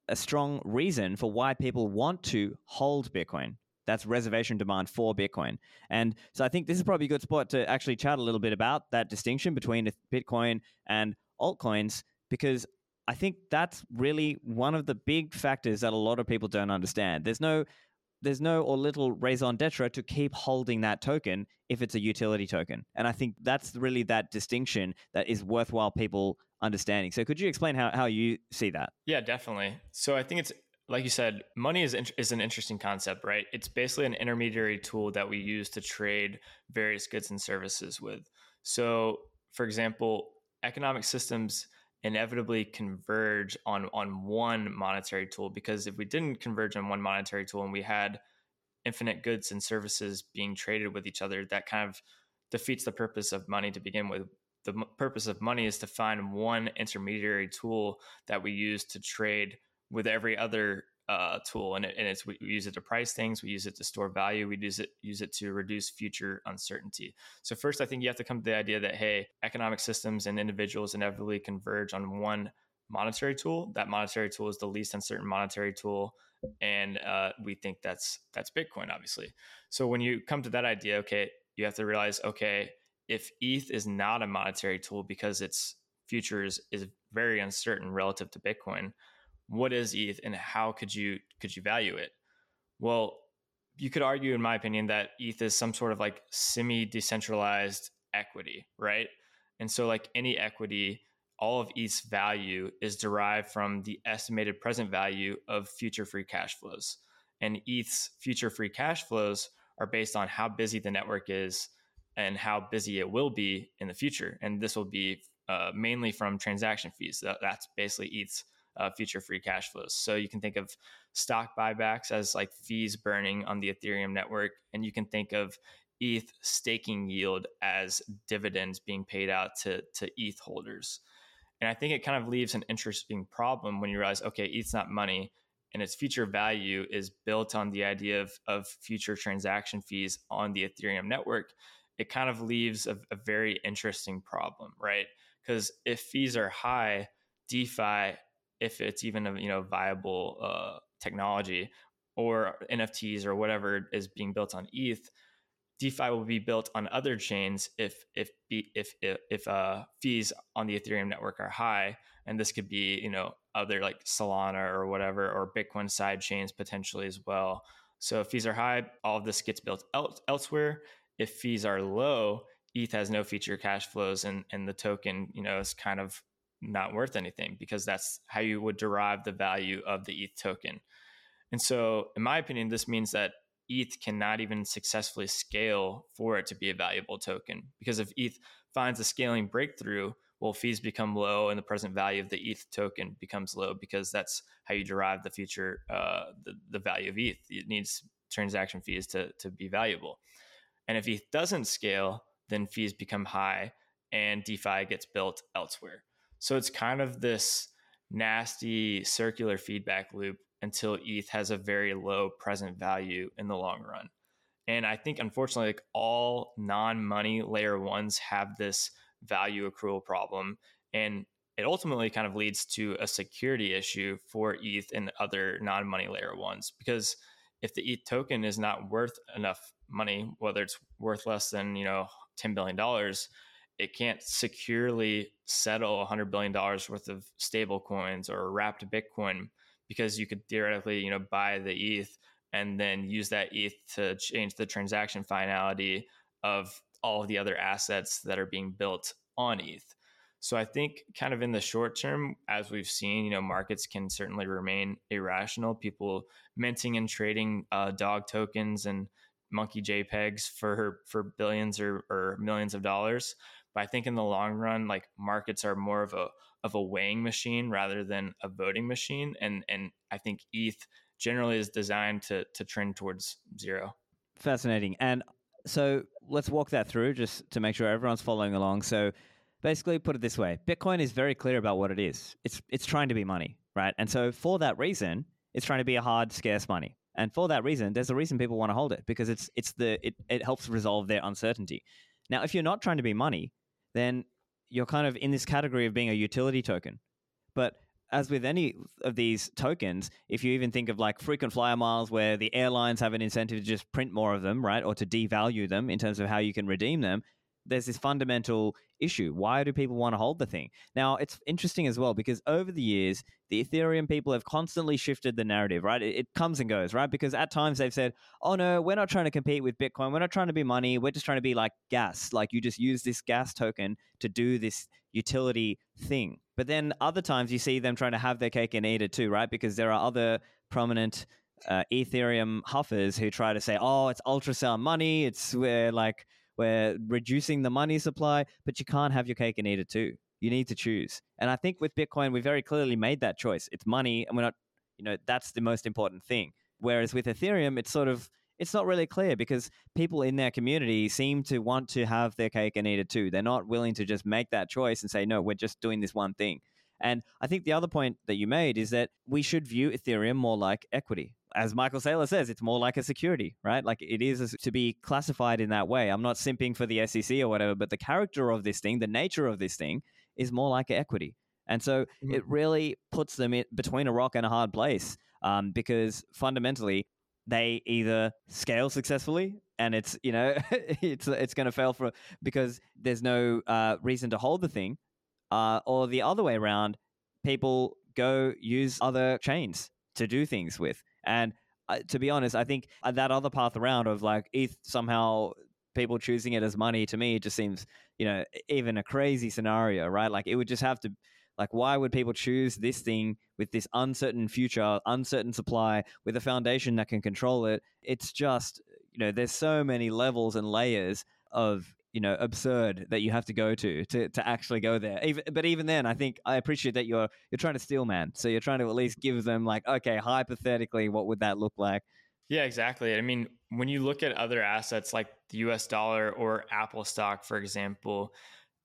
a strong reason for why people want to hold Bitcoin. That's reservation demand for Bitcoin. And so I think this is probably a good spot to actually chat a little bit about that distinction between Bitcoin and altcoins, because I think that's really one of the big factors that a lot of people don't understand. There's no there's no or little raison d'etre to keep holding that token if it's a utility token. And I think that's really that distinction that is worthwhile people understanding. So could you explain how, how you see that? Yeah, definitely. So I think it's like you said, money is is an interesting concept, right? It's basically an intermediary tool that we use to trade various goods and services with. So, for example, economic systems inevitably converge on on one monetary tool because if we didn't converge on one monetary tool and we had infinite goods and services being traded with each other that kind of defeats the purpose of money to begin with. The purpose of money is to find one intermediary tool that we use to trade with every other uh, tool, and, it, and it's we use it to price things, we use it to store value, we use it use it to reduce future uncertainty. So first, I think you have to come to the idea that hey, economic systems and individuals inevitably converge on one monetary tool. That monetary tool is the least uncertain monetary tool, and uh, we think that's that's Bitcoin, obviously. So when you come to that idea, okay, you have to realize, okay, if ETH is not a monetary tool because its futures is very uncertain relative to Bitcoin, what is ETH and how could you could you value it? Well, you could argue, in my opinion, that ETH is some sort of like semi decentralized equity, right? And so, like any equity, all of ETH's value is derived from the estimated present value of future free cash flows. And ETH's future free cash flows are based on how busy the network is and how busy it will be in the future. And this will be uh, mainly from transaction fees. That's basically ETH's uh, future free cash flows. So you can think of stock buybacks as like fees burning on the Ethereum network, and you can think of ETH staking yield as dividends being paid out to, to ETH holders. And I think it kind of leaves an interesting problem when you realize, okay, ETH's not money and its future value is built on the idea of, of future transaction fees on the Ethereum network. It kind of leaves a, a very interesting problem, right? Because if fees are high, DeFi, if it's even a you know viable uh, technology, or NFTs or whatever is being built on ETH, DeFi will be built on other chains if if if if, if uh, fees on the Ethereum network are high, and this could be you know other like Solana or whatever or Bitcoin side chains potentially as well. So if fees are high, all of this gets built el- elsewhere. If fees are low, ETH has no future cash flows, and and the token you know is kind of not worth anything because that's how you would derive the value of the ETH token. And so, in my opinion, this means that ETH cannot even successfully scale for it to be a valuable token. Because if ETH finds a scaling breakthrough, well, fees become low and the present value of the ETH token becomes low because that's how you derive the future, uh, the, the value of ETH. It needs transaction fees to, to be valuable. And if ETH doesn't scale, then fees become high and DeFi gets built elsewhere. So it's kind of this nasty circular feedback loop until ETH has a very low present value in the long run. And I think, unfortunately, like all non money layer ones have this value accrual problem. And it ultimately kind of leads to a security issue for ETH and other non money layer ones. Because if the ETH token is not worth enough money, whether it's worth less than, you know, $10 billion, it can't securely settle $100 billion worth of stable coins or wrapped Bitcoin because you could theoretically, you know, buy the ETH and then use that ETH to change the transaction finality of all of the other assets that are being built on ETH. So I think kind of in the short term, as we've seen, you know, markets can certainly remain irrational. People minting and trading uh, dog tokens and monkey JPEGs for for billions or, or millions of dollars. But I think in the long run, like markets are more of a of a weighing machine rather than a voting machine. And and I think ETH generally is designed to to trend towards zero. Fascinating. And so let's walk that through just to make sure everyone's following along. So basically put it this way, Bitcoin is very clear about what it is. It's it's trying to be money, right? And so for that reason, it's trying to be a hard, scarce money. And for that reason, there's a reason people want to hold it because it's it's the it, it helps resolve their uncertainty. Now, if you're not trying to be money, then you're kind of in this category of being a utility token. But as with any of these tokens, if you even think of like frequent flyer miles where the airlines have an incentive to just print more of them, right? Or to devalue them in terms of how you can redeem them, there's this fundamental issue. Why do people want to hold the thing? Now, it's interesting as well because over the years, the Ethereum people have constantly shifted the narrative, right? It, it, comes and goes, right? Because at times they've said, oh no, we're not trying to compete with Bitcoin. We're not trying to be money. We're just trying to be like gas. Like you just use this gas token to do this utility thing. But then other times you see them trying to have their cake and eat it too, right? Because there are other prominent uh, Ethereum huffers who try to say, oh, it's ultrasound money. It's where like, we're reducing the money supply, but you can't have your cake and eat it too. You need to choose. And I think with Bitcoin, we very clearly made that choice. It's money, and we're not, you know, that's the most important thing. Whereas with Ethereum, it's sort of, it's not really clear because people in their community seem to want to have their cake and eat it too. They're not willing to just make that choice and say, no, we're just doing this one thing. And I think the other point that you made is that we should view Ethereum more like equity as Michael Saylor says, it's more like a security, right? Like it is to be classified in that way. I'm not simping for the SEC or whatever, but the character of this thing, the nature of this thing, is more like equity. And so mm-hmm. it really puts them in between a rock and a hard place um, because fundamentally they either scale successfully and it's you know (laughs) it's it's going to fail for because there's no uh, reason to hold the thing, uh, or the other way around, people go use other chains to do things with. And uh, to be honest, I think uh, that other path around of like ETH somehow people choosing it as money to me just seems, you know, even a crazy scenario, right? Like it would just have to like, why would people choose this thing with this uncertain future, uncertain supply, with a foundation that can control it? It's just, you know, there's so many levels and layers of you know absurd that you have to go to to to actually go there. Even but even then i think i appreciate that you're you're trying to steel man. So you're trying to at least give them like okay hypothetically what would that look like? Yeah exactly. I mean when you look at other assets like the us dollar or apple stock for example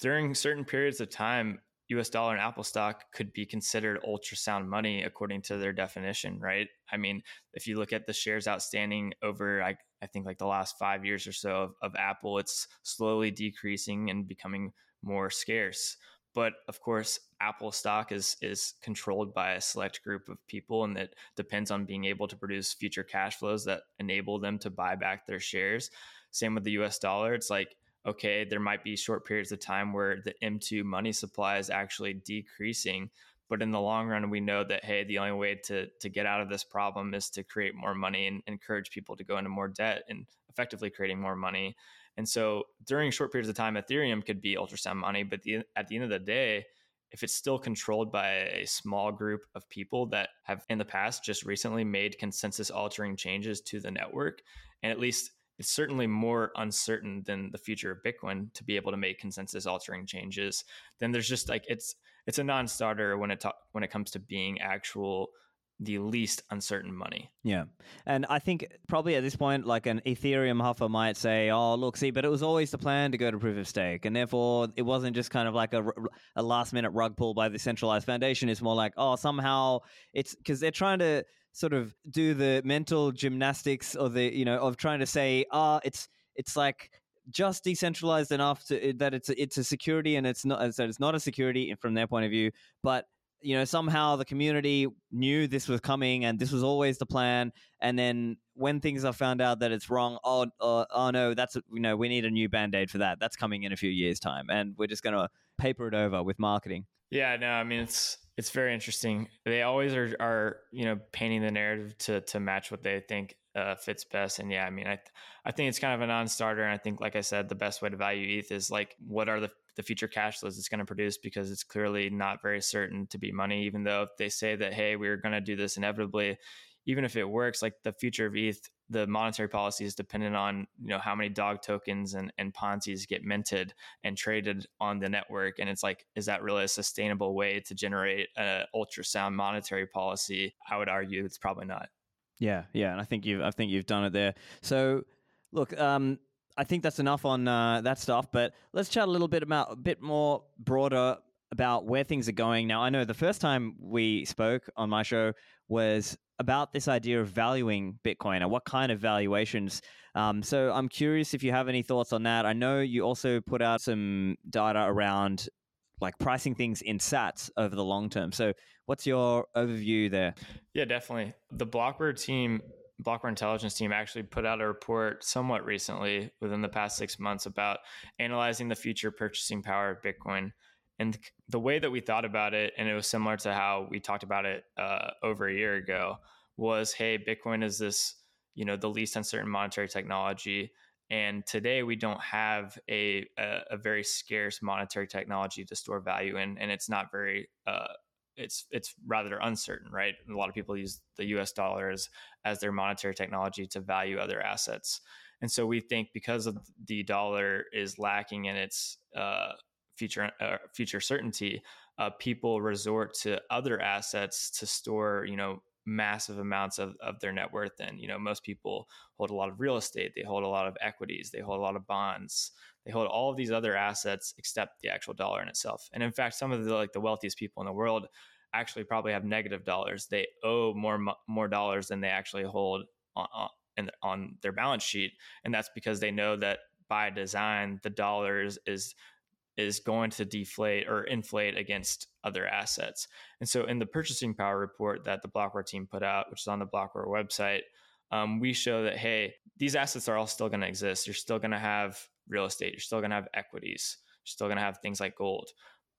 during certain periods of time US dollar and Apple stock could be considered ultrasound money according to their definition, right? I mean, if you look at the shares outstanding over, I, I think like the last five years or so of, of Apple, it's slowly decreasing and becoming more scarce. But of course, Apple stock is is controlled by a select group of people, and that depends on being able to produce future cash flows that enable them to buy back their shares. Same with the U.S. dollar. It's like okay, there might be short periods of time where the M2 money supply is actually decreasing. But in the long run, we know that, hey, the only way to, to get out of this problem is to create more money and encourage people to go into more debt and effectively creating more money. And so during short periods of time, Ethereum could be ultrasound money. But the, at the end of the day, if it's still controlled by a small group of people that have in the past just recently made consensus altering changes to the network, and at least it's certainly more uncertain than the future of Bitcoin to be able to make consensus altering changes. Then there's just like it's it's a non-starter when it ta- when it comes to being actual the least uncertain money. Yeah. And I think probably at this point, like an Ethereum huffer might say, oh, look, see, but it was always the plan to go to proof of stake. And therefore, it wasn't just kind of like a, a last minute rug pull by the centralized foundation. It's more like, oh, somehow it's because they're trying to sort of do the mental gymnastics or the you know of trying to say ah it's it's like just decentralized enough to that it's a, it's a security and it's not so it's not a security from their point of view. But you know somehow the community knew this was coming and this was always the plan. And then when things are found out that it's wrong oh uh, oh no that's you know we need a new band-aid for that. That's coming in a few years time and we're just going to paper it over with marketing. Yeah no i mean it's it's very interesting. They always are, are you know, painting the narrative to to match what they think uh, fits best. And yeah, I mean, I I think it's kind of a non-starter. And I think, like I said, the best way to value ETH is like, what are the the future cash flows it's going to produce? Because it's clearly not very certain to be money. Even though they say that, hey, we're going to do this inevitably, even if it works, like the future of ETH, the monetary policy is dependent on you know how many dog tokens and, and Ponzi's get minted and traded on the network. And it's like, is that really a sustainable way to generate an ultrasound monetary policy? I would argue it's probably not. Yeah, yeah, and I think you've I think you've done it there. So, look, um, I think that's enough on uh, that stuff. But let's chat a little bit about a bit more broader about where things are going now. I know the first time we spoke on my show was about this idea of valuing Bitcoin and what kind of valuations. Um, so I'm curious if you have any thoughts on that. I know you also put out some data around like pricing things in sats over the long term. So what's your overview there? Yeah, definitely. The Blockware team, Blockware intelligence team actually put out a report somewhat recently within the past six months about analyzing the future purchasing power of Bitcoin. And the way that we thought about it, and it was similar to how we talked about it uh, over a year ago, was hey, Bitcoin is this, you know, the least uncertain monetary technology. And today we don't have a, a, a very scarce monetary technology to store value in, and it's not very uh, it's it's rather uncertain, right? A lot of people use the U.S. dollar as as their monetary technology to value other assets, and so we think because of the dollar is lacking in its uh, future uh, future certainty, uh, people resort to other assets to store, you know, massive amounts of, of their net worth And You know, most people hold a lot of real estate, they hold a lot of equities, they hold a lot of bonds, they hold all of these other assets except the actual dollar in itself. And in fact, some of the like the wealthiest people in the world actually probably have negative dollars. They owe more more dollars than they actually hold on, on, on their balance sheet, and that's because they know that by design the dollars is is going to deflate or inflate against other assets. And so, in the purchasing power report that the Blockware team put out, which is on the Blockware website, um, we show that hey, these assets are all still going to exist. You're still going to have real estate. You're still going to have equities. You're still going to have things like gold.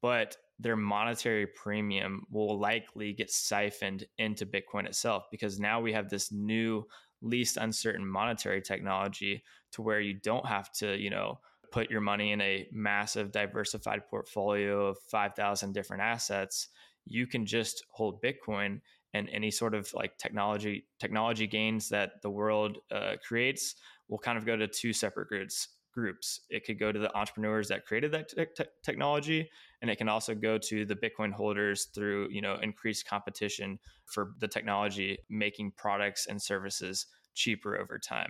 But their monetary premium will likely get siphoned into Bitcoin itself because now we have this new least uncertain monetary technology to where you don't have to, you know, put your money in a massive diversified portfolio of 5,000 different assets. You can just hold Bitcoin and any sort of like technology technology gains that the world uh, creates will kind of go to two separate groups groups it could go to the entrepreneurs that created that te- te- technology and it can also go to the bitcoin holders through you know increased competition for the technology making products and services cheaper over time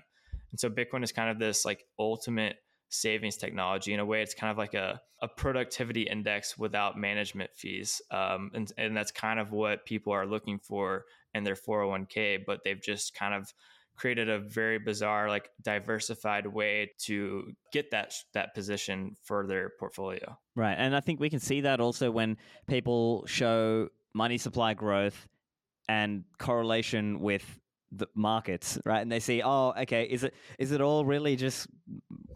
and so bitcoin is kind of this like ultimate savings technology in a way. It's kind of like a, a productivity index without management fees um, and, and that's kind of what people are looking for in their 401k but they've just kind of created a very bizarre like diversified way to get that that position for their portfolio. Right and i think we can see that also when people show money supply growth and correlation with the markets, right? And they see, oh, okay, is it is it all really just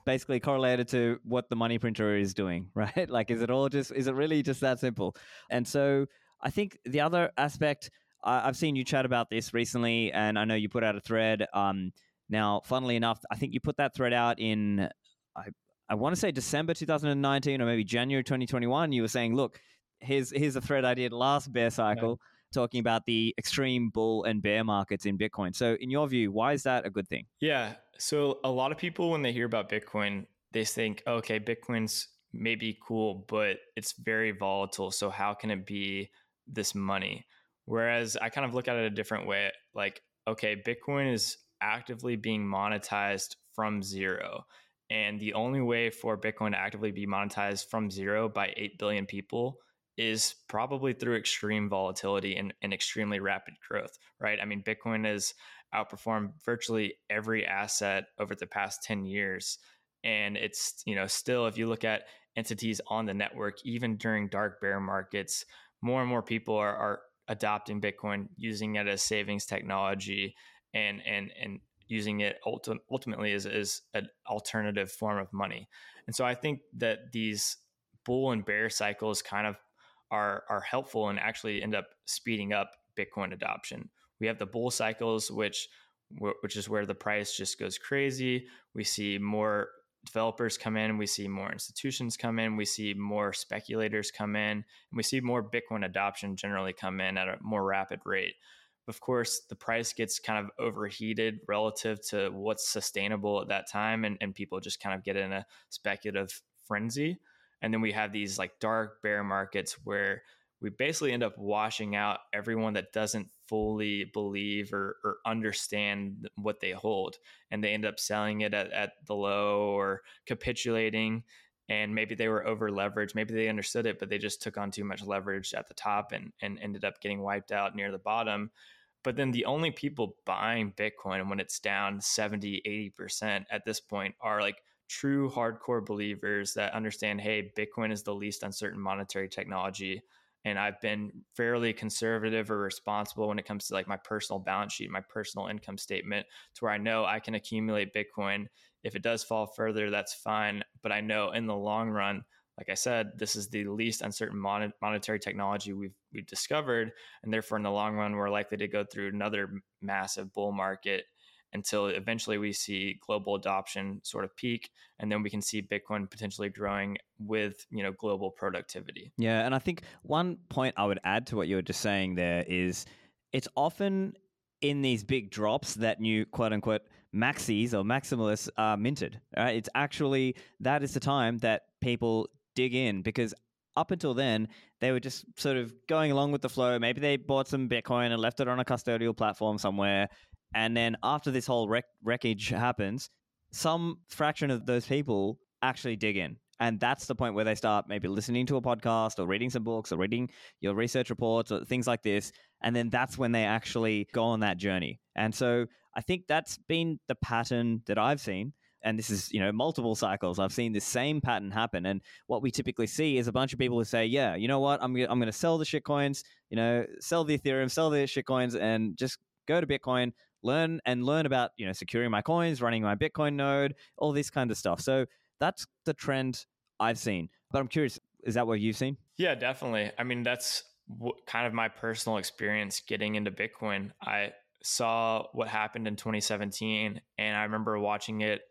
basically correlated to what the money printer is doing, (laughs) right? Like, is it all just is it really just that simple? And so I think the other aspect I've seen you chat about this recently, and I know you put out a thread. Um, now, funnily enough, I think you put that thread out in I I want to say December 2019 or maybe January 2021. You were saying, look, here's here's a thread I did last bear cycle talking about the extreme bull and bear markets in Bitcoin. So, in your view, why is that a good thing? Yeah. So, a lot of people, when they hear about Bitcoin, they think, oh, okay, Bitcoin's maybe cool, but it's very volatile. So, how can it be this money? Whereas I kind of look at it a different way like, okay, Bitcoin is actively being monetized from zero. And the only way for Bitcoin to actively be monetized from zero by 8 billion people is probably through extreme volatility and, and extremely rapid growth, right? I mean, Bitcoin has outperformed virtually every asset over the past 10 years. And it's, you know, still, if you look at entities on the network, even during dark bear markets, more and more people are, are adopting Bitcoin, using it as savings technology and, and, and using it ulti- ultimately as, as an alternative form of money. And so I think that these bull and bear cycles kind of are are helpful and actually end up speeding up Bitcoin adoption. We have the bull cycles, which which is where the price just goes crazy. We see more developers come in, we see more institutions come in, we see more speculators come in, and we see more Bitcoin adoption generally come in at a more rapid rate. Of course, the price gets kind of overheated relative to what's sustainable at that time, and, and people just kind of get in a speculative frenzy. And then we have these like dark bear markets where we basically end up washing out everyone that doesn't fully believe or, or understand what they hold. And they end up selling it at, at the low or capitulating. And maybe they were over leveraged. Maybe they understood it, but they just took on too much leverage at the top and, and ended up getting wiped out near the bottom. But then the only people buying Bitcoin when it's down 70, 80% at this point are like true hardcore believers that understand hey, Bitcoin is the least uncertain monetary technology. And I've been fairly conservative or responsible when it comes to like my personal balance sheet, my personal income statement, to where I know I can accumulate Bitcoin. If it does fall further, that's fine. But I know in the long run, like I said, this is the least uncertain mon- monetary technology we've we've discovered, and therefore, in the long run, we're likely to go through another massive bull market until eventually we see global adoption sort of peak and then we can see bitcoin potentially growing with you know global productivity yeah and i think one point i would add to what you were just saying there is it's often in these big drops that new quote unquote maxis or maximalists are minted right it's actually that is the time that people dig in because up until then, they were just sort of going along with the flow. Maybe they bought some Bitcoin and left it on a custodial platform somewhere. And then after this whole wreck- wreckage happens, some fraction of those people actually dig in. And that's the point where they start maybe listening to a podcast or reading some books or reading your research reports or things like this. And then that's when they actually go on that journey. And so I think that's been the pattern that I've seen. And this is, you know, multiple cycles. I've seen the same pattern happen. And what we typically see is a bunch of people who say, yeah, you know what? I'm, I'm going to sell the shit coins, you know, sell the Ethereum, sell the shit coins, and just go to Bitcoin, learn and learn about you know securing my coins, running my Bitcoin node, all this kind of stuff. So that's the trend I've seen. But I'm curious, is that what you've seen? Yeah, definitely. I mean, that's w- kind of my personal experience getting into Bitcoin. I saw what happened in 2017 and I remember watching it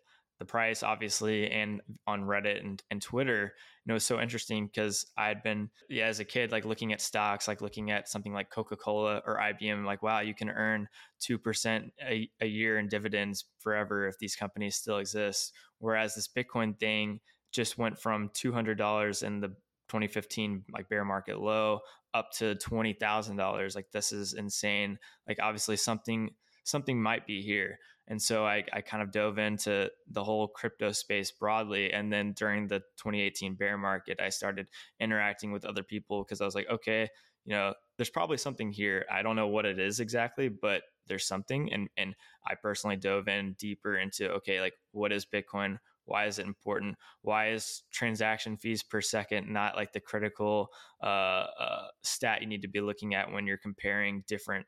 the price obviously and on reddit and, and twitter and it was so interesting because i had been yeah as a kid like looking at stocks like looking at something like coca-cola or ibm like wow you can earn 2% a, a year in dividends forever if these companies still exist. Whereas this bitcoin thing just went from $200 in the 2015 like bear market low up to $20,000 like this is insane. Like obviously something something might be here and so I, I kind of dove into the whole crypto space broadly. And then during the 2018 bear market, I started interacting with other people because I was like, okay, you know, there's probably something here. I don't know what it is exactly, but there's something. And and I personally dove in deeper into okay, like what is Bitcoin? Why is it important? Why is transaction fees per second not like the critical uh, uh, stat you need to be looking at when you're comparing different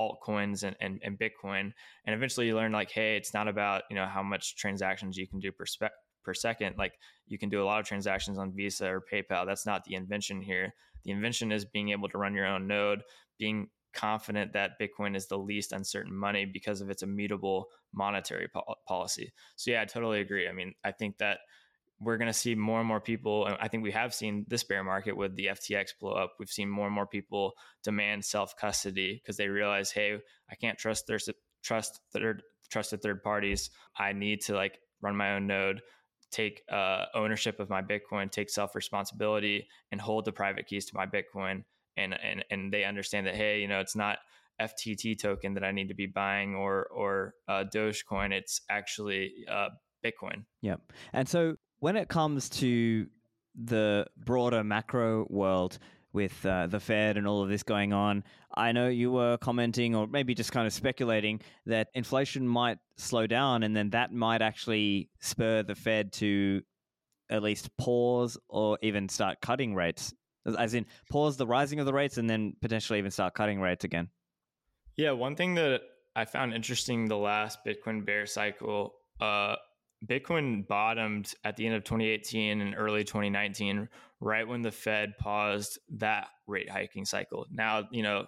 altcoins and, and, and Bitcoin. And eventually you learn like, hey, it's not about, you know, how much transactions you can do per, spe- per second. Like you can do a lot of transactions on Visa or PayPal. That's not the invention here. The invention is being able to run your own node, being confident that Bitcoin is the least uncertain money because of its immutable monetary po- policy. So yeah, I totally agree. I mean, I think that we're going to see more and more people. I think we have seen this bear market with the FTX blow up. We've seen more and more people demand self custody because they realize, hey, I can't trust their trust third trusted third parties. I need to like run my own node, take uh, ownership of my Bitcoin, take self responsibility, and hold the private keys to my Bitcoin. And and and they understand that hey, you know, it's not FTT token that I need to be buying or or uh, Dogecoin. It's actually uh, Bitcoin. Yep. And so when it comes to the broader macro world with uh, the Fed and all of this going on, I know you were commenting or maybe just kind of speculating that inflation might slow down and then that might actually spur the Fed to at least pause or even start cutting rates, as in pause the rising of the rates and then potentially even start cutting rates again. Yeah, one thing that I found interesting the last Bitcoin bear cycle, uh, Bitcoin bottomed at the end of 2018 and early 2019, right when the Fed paused that rate hiking cycle. Now, you know,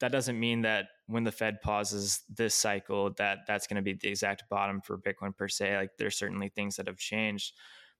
that doesn't mean that when the Fed pauses this cycle that that's going to be the exact bottom for Bitcoin per se. Like there's certainly things that have changed,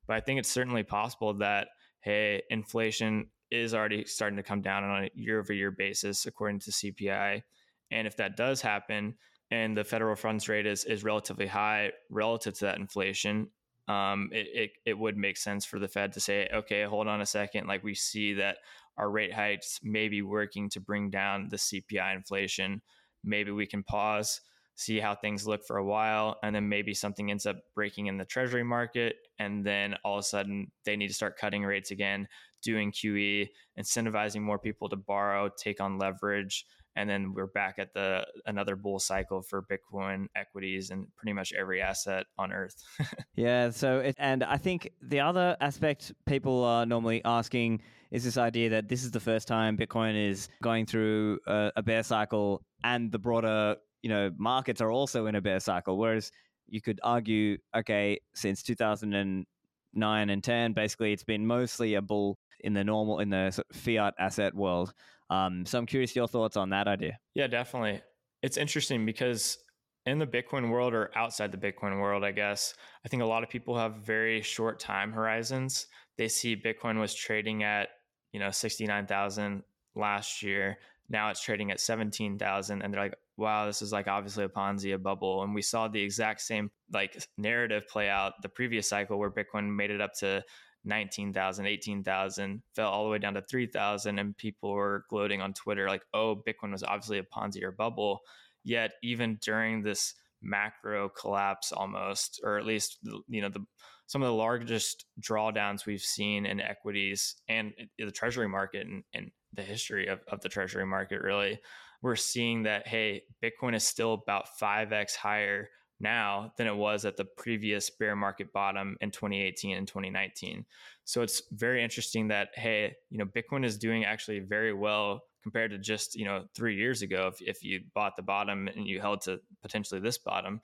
but I think it's certainly possible that hey, inflation is already starting to come down on a year over year basis according to CPI, and if that does happen, and the federal funds rate is is relatively high relative to that inflation, um, it, it, it would make sense for the Fed to say, okay, hold on a second. Like we see that our rate hikes may be working to bring down the CPI inflation. Maybe we can pause, see how things look for a while, and then maybe something ends up breaking in the treasury market. And then all of a sudden they need to start cutting rates again, doing QE, incentivizing more people to borrow, take on leverage, and then we're back at the another bull cycle for bitcoin equities and pretty much every asset on earth. (laughs) Yeah so it, and i think the other aspect people are normally asking is this idea that this is the first time bitcoin is going through a, a bear cycle and the broader you know markets are also in a bear cycle whereas you could argue okay since 2009 and 10 basically it's been mostly a bull in the normal in the fiat asset world um, so I'm curious your thoughts on that idea. Yeah, definitely. It's interesting because in the Bitcoin world or outside the Bitcoin world, I guess, I think a lot of people have very short time horizons. They see Bitcoin was trading at, you know, 69,000 last year. Now it's trading at 17,000 and they're like, wow, this is like obviously a Ponzi, a bubble. And we saw the exact same like narrative play out the previous cycle where Bitcoin made it up to 19,000, 18,000, fell all the way down to 3,000. And people were gloating on Twitter like, oh, Bitcoin was obviously a Ponzi or bubble. Yet, even during this macro collapse almost, or at least, you know, the some of the largest drawdowns we've seen in equities and the treasury market and, and the history of, of the treasury market, really, we're seeing that, hey, Bitcoin is still about 5x higher now than it was at the previous bear market bottom in 2018 and 2019. So it's very interesting that hey, you know, Bitcoin is doing actually very well compared to just you know three years ago if, if you bought the bottom and you held to potentially this bottom.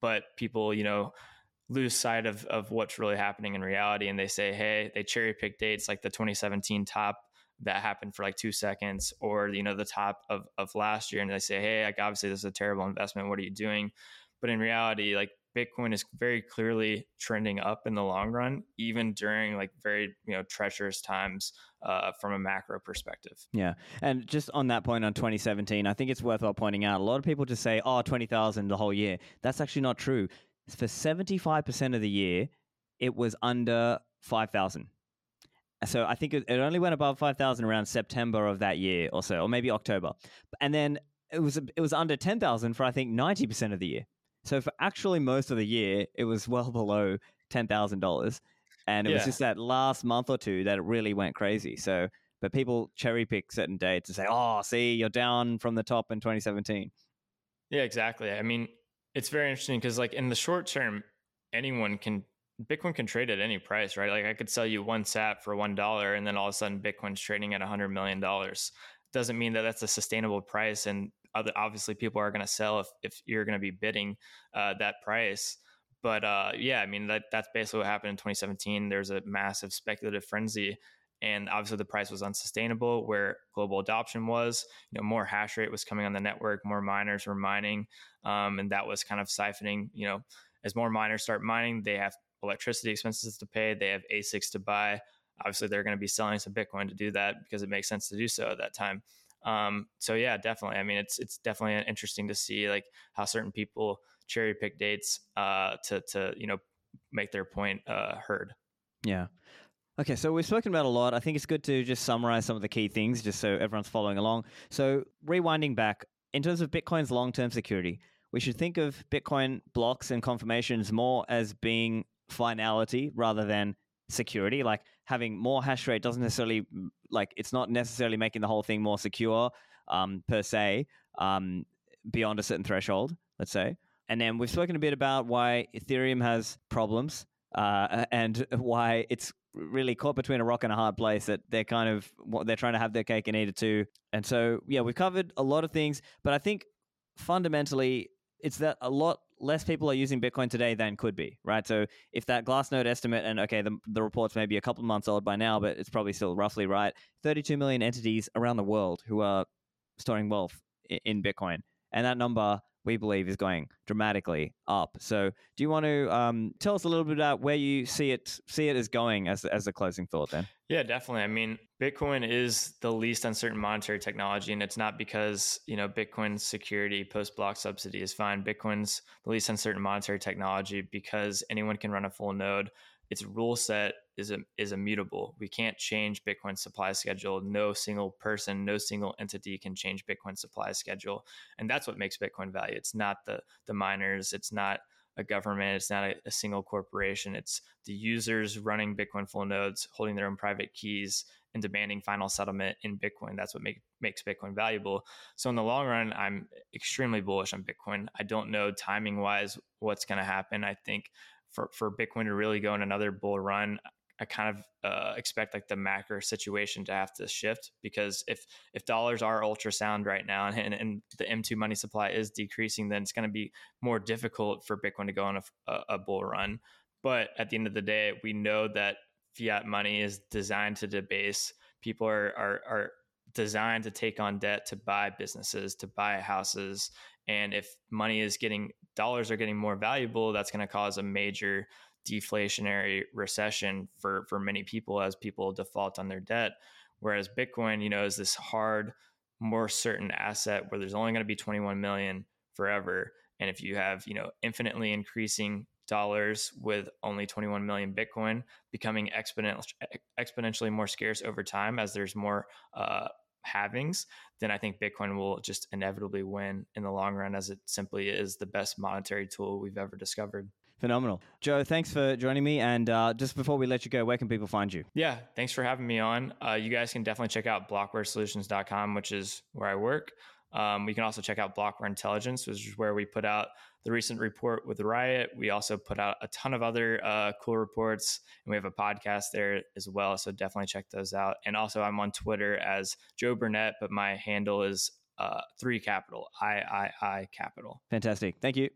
But people you know lose sight of of what's really happening in reality and they say hey they cherry pick dates like the 2017 top that happened for like two seconds or you know the top of, of last year and they say hey like obviously this is a terrible investment. What are you doing but in reality like bitcoin is very clearly trending up in the long run even during like very you know treacherous times uh, from a macro perspective yeah and just on that point on 2017 i think it's worthwhile pointing out a lot of people just say oh 20000 the whole year that's actually not true for 75% of the year, it was under 5,000. So I think it, only went above 5,000 around September of that year or so, or maybe October. And then it was it was under 10,000 for I think 90% of the year. So for actually most of the year, it was well (laughs) below $10,000. And it yeah. was just that last month or two that it really went crazy. So, but people cherry pick certain dates and say, oh, see, you're down from the top in 2017. Yeah, exactly. I mean, it's very interesting because like in the short term, anyone can Bitcoin can trade at any price, right? Like I could sell you one sat for one dollar, and then all of a sudden Bitcoin's trading at a hundred million dollars. Doesn't mean that that's a sustainable price, and other, obviously people are going to sell if if you're going to be bidding uh, that price. But uh, yeah, I mean that that's basically what happened in 2017. There's a massive speculative frenzy, and obviously the price was unsustainable where global adoption was you know more hash rate was coming on the network more miners were mining um, and that was kind of siphoning you know as more miners start mining they have electricity expenses to pay they have asics to buy obviously they're going to be selling some bitcoin to do that because it makes sense to do so at that time um, so yeah definitely i mean it's it's definitely interesting to see like how certain people cherry pick dates uh, to to you know make their point uh, heard yeah Okay, so we've spoken about a lot. I think it's good to just summarize some of the key things just so everyone's following along. So, rewinding back, in terms of Bitcoin's long term security, we should think of Bitcoin blocks and confirmations more as being finality rather than security. Like having more hash rate doesn't necessarily, like, it's not necessarily making the whole thing more secure um, per se um, beyond a certain threshold, let's say. And then we've spoken a bit about why Ethereum has problems uh, and (laughs) why it's really caught between a rock and a hard place that they're kind of what they're trying to have their cake and eat it too. And so yeah, we've covered a lot of things, but I think fundamentally it's that a lot less people are using Bitcoin today than could be, right? So if that Glassnode estimate, and okay, the, the report's maybe a couple months old by now, but it's probably still roughly right. 32 million entities around the world who are storing wealth in Bitcoin. And that number we believe is going dramatically up. So, do you want to um, tell us a little bit about where you see it see it as going as as a closing thought? Then, yeah, definitely. I mean, Bitcoin is the least uncertain monetary technology, and it's not because you know Bitcoin's security post block subsidy is fine. Bitcoin's the least uncertain monetary technology because anyone can run a full node its rule set is is immutable. We can't change Bitcoin supply schedule. No single person, no single entity can change Bitcoin supply schedule, and that's what makes Bitcoin value. It's not the the miners. It's not a government. It's not a, a single corporation. It's the users running Bitcoin full nodes, holding their own private keys, and demanding final settlement in Bitcoin. That's what make, makes Bitcoin valuable. So in the long run, I'm extremely bullish on Bitcoin. I don't know timing wise what's going to happen. I think for, for Bitcoin to really go in another bull run, I kind of uh, expect like the macro situation to have to shift because if if dollars are ultrasound right now (laughs) and, and the M2 money supply is decreasing, then it's going to be more difficult for Bitcoin to go on a, a, bull run. But at the end of the day, we know that fiat money is designed to debase. People are are, are designed to take on debt to buy businesses, to buy houses, and if money is getting dollars are getting more valuable, that's going to cause a major deflationary recession for for many people as people default on their debt. Whereas Bitcoin, you know, is this hard, more certain asset where there's only going to be 21 million forever. And if you have, you know, infinitely increasing dollars with only 21 million Bitcoin becoming exponential, exponentially more scarce over time as there's more uh, halvings, then I think Bitcoin will just inevitably win in the long run as it simply is the best monetary tool we've ever discovered. Phenomenal. Joe, thanks for joining me. And uh, just before we let you go, where can people find you? Yeah, thanks for having me on. Uh, you guys can definitely check out blockwaresolutions.com, which is where I work. Um, we can also check out Blockware Intelligence, which is where we put out the recent report with Riot. We also put out a ton of other uh, cool reports, and we have a podcast there as well. So definitely check those out. And also, I'm on Twitter as Joe Burnett, but my handle is uh, three capital I I I capital. Fantastic. Thank you.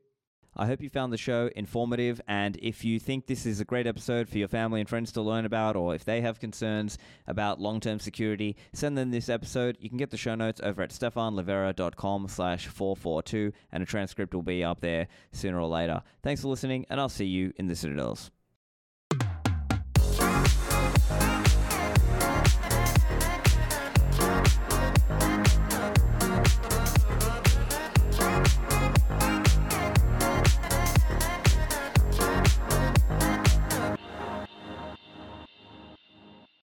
I hope you found the show informative, and if you think this is a great episode for your family and friends to learn about, or if they have concerns about long-term security, send them this episode. You can get the show notes over at stephanlivera.com slash 442, and a transcript will be up there sooner or later. Thanks for listening, and I'll see you in the Citadels.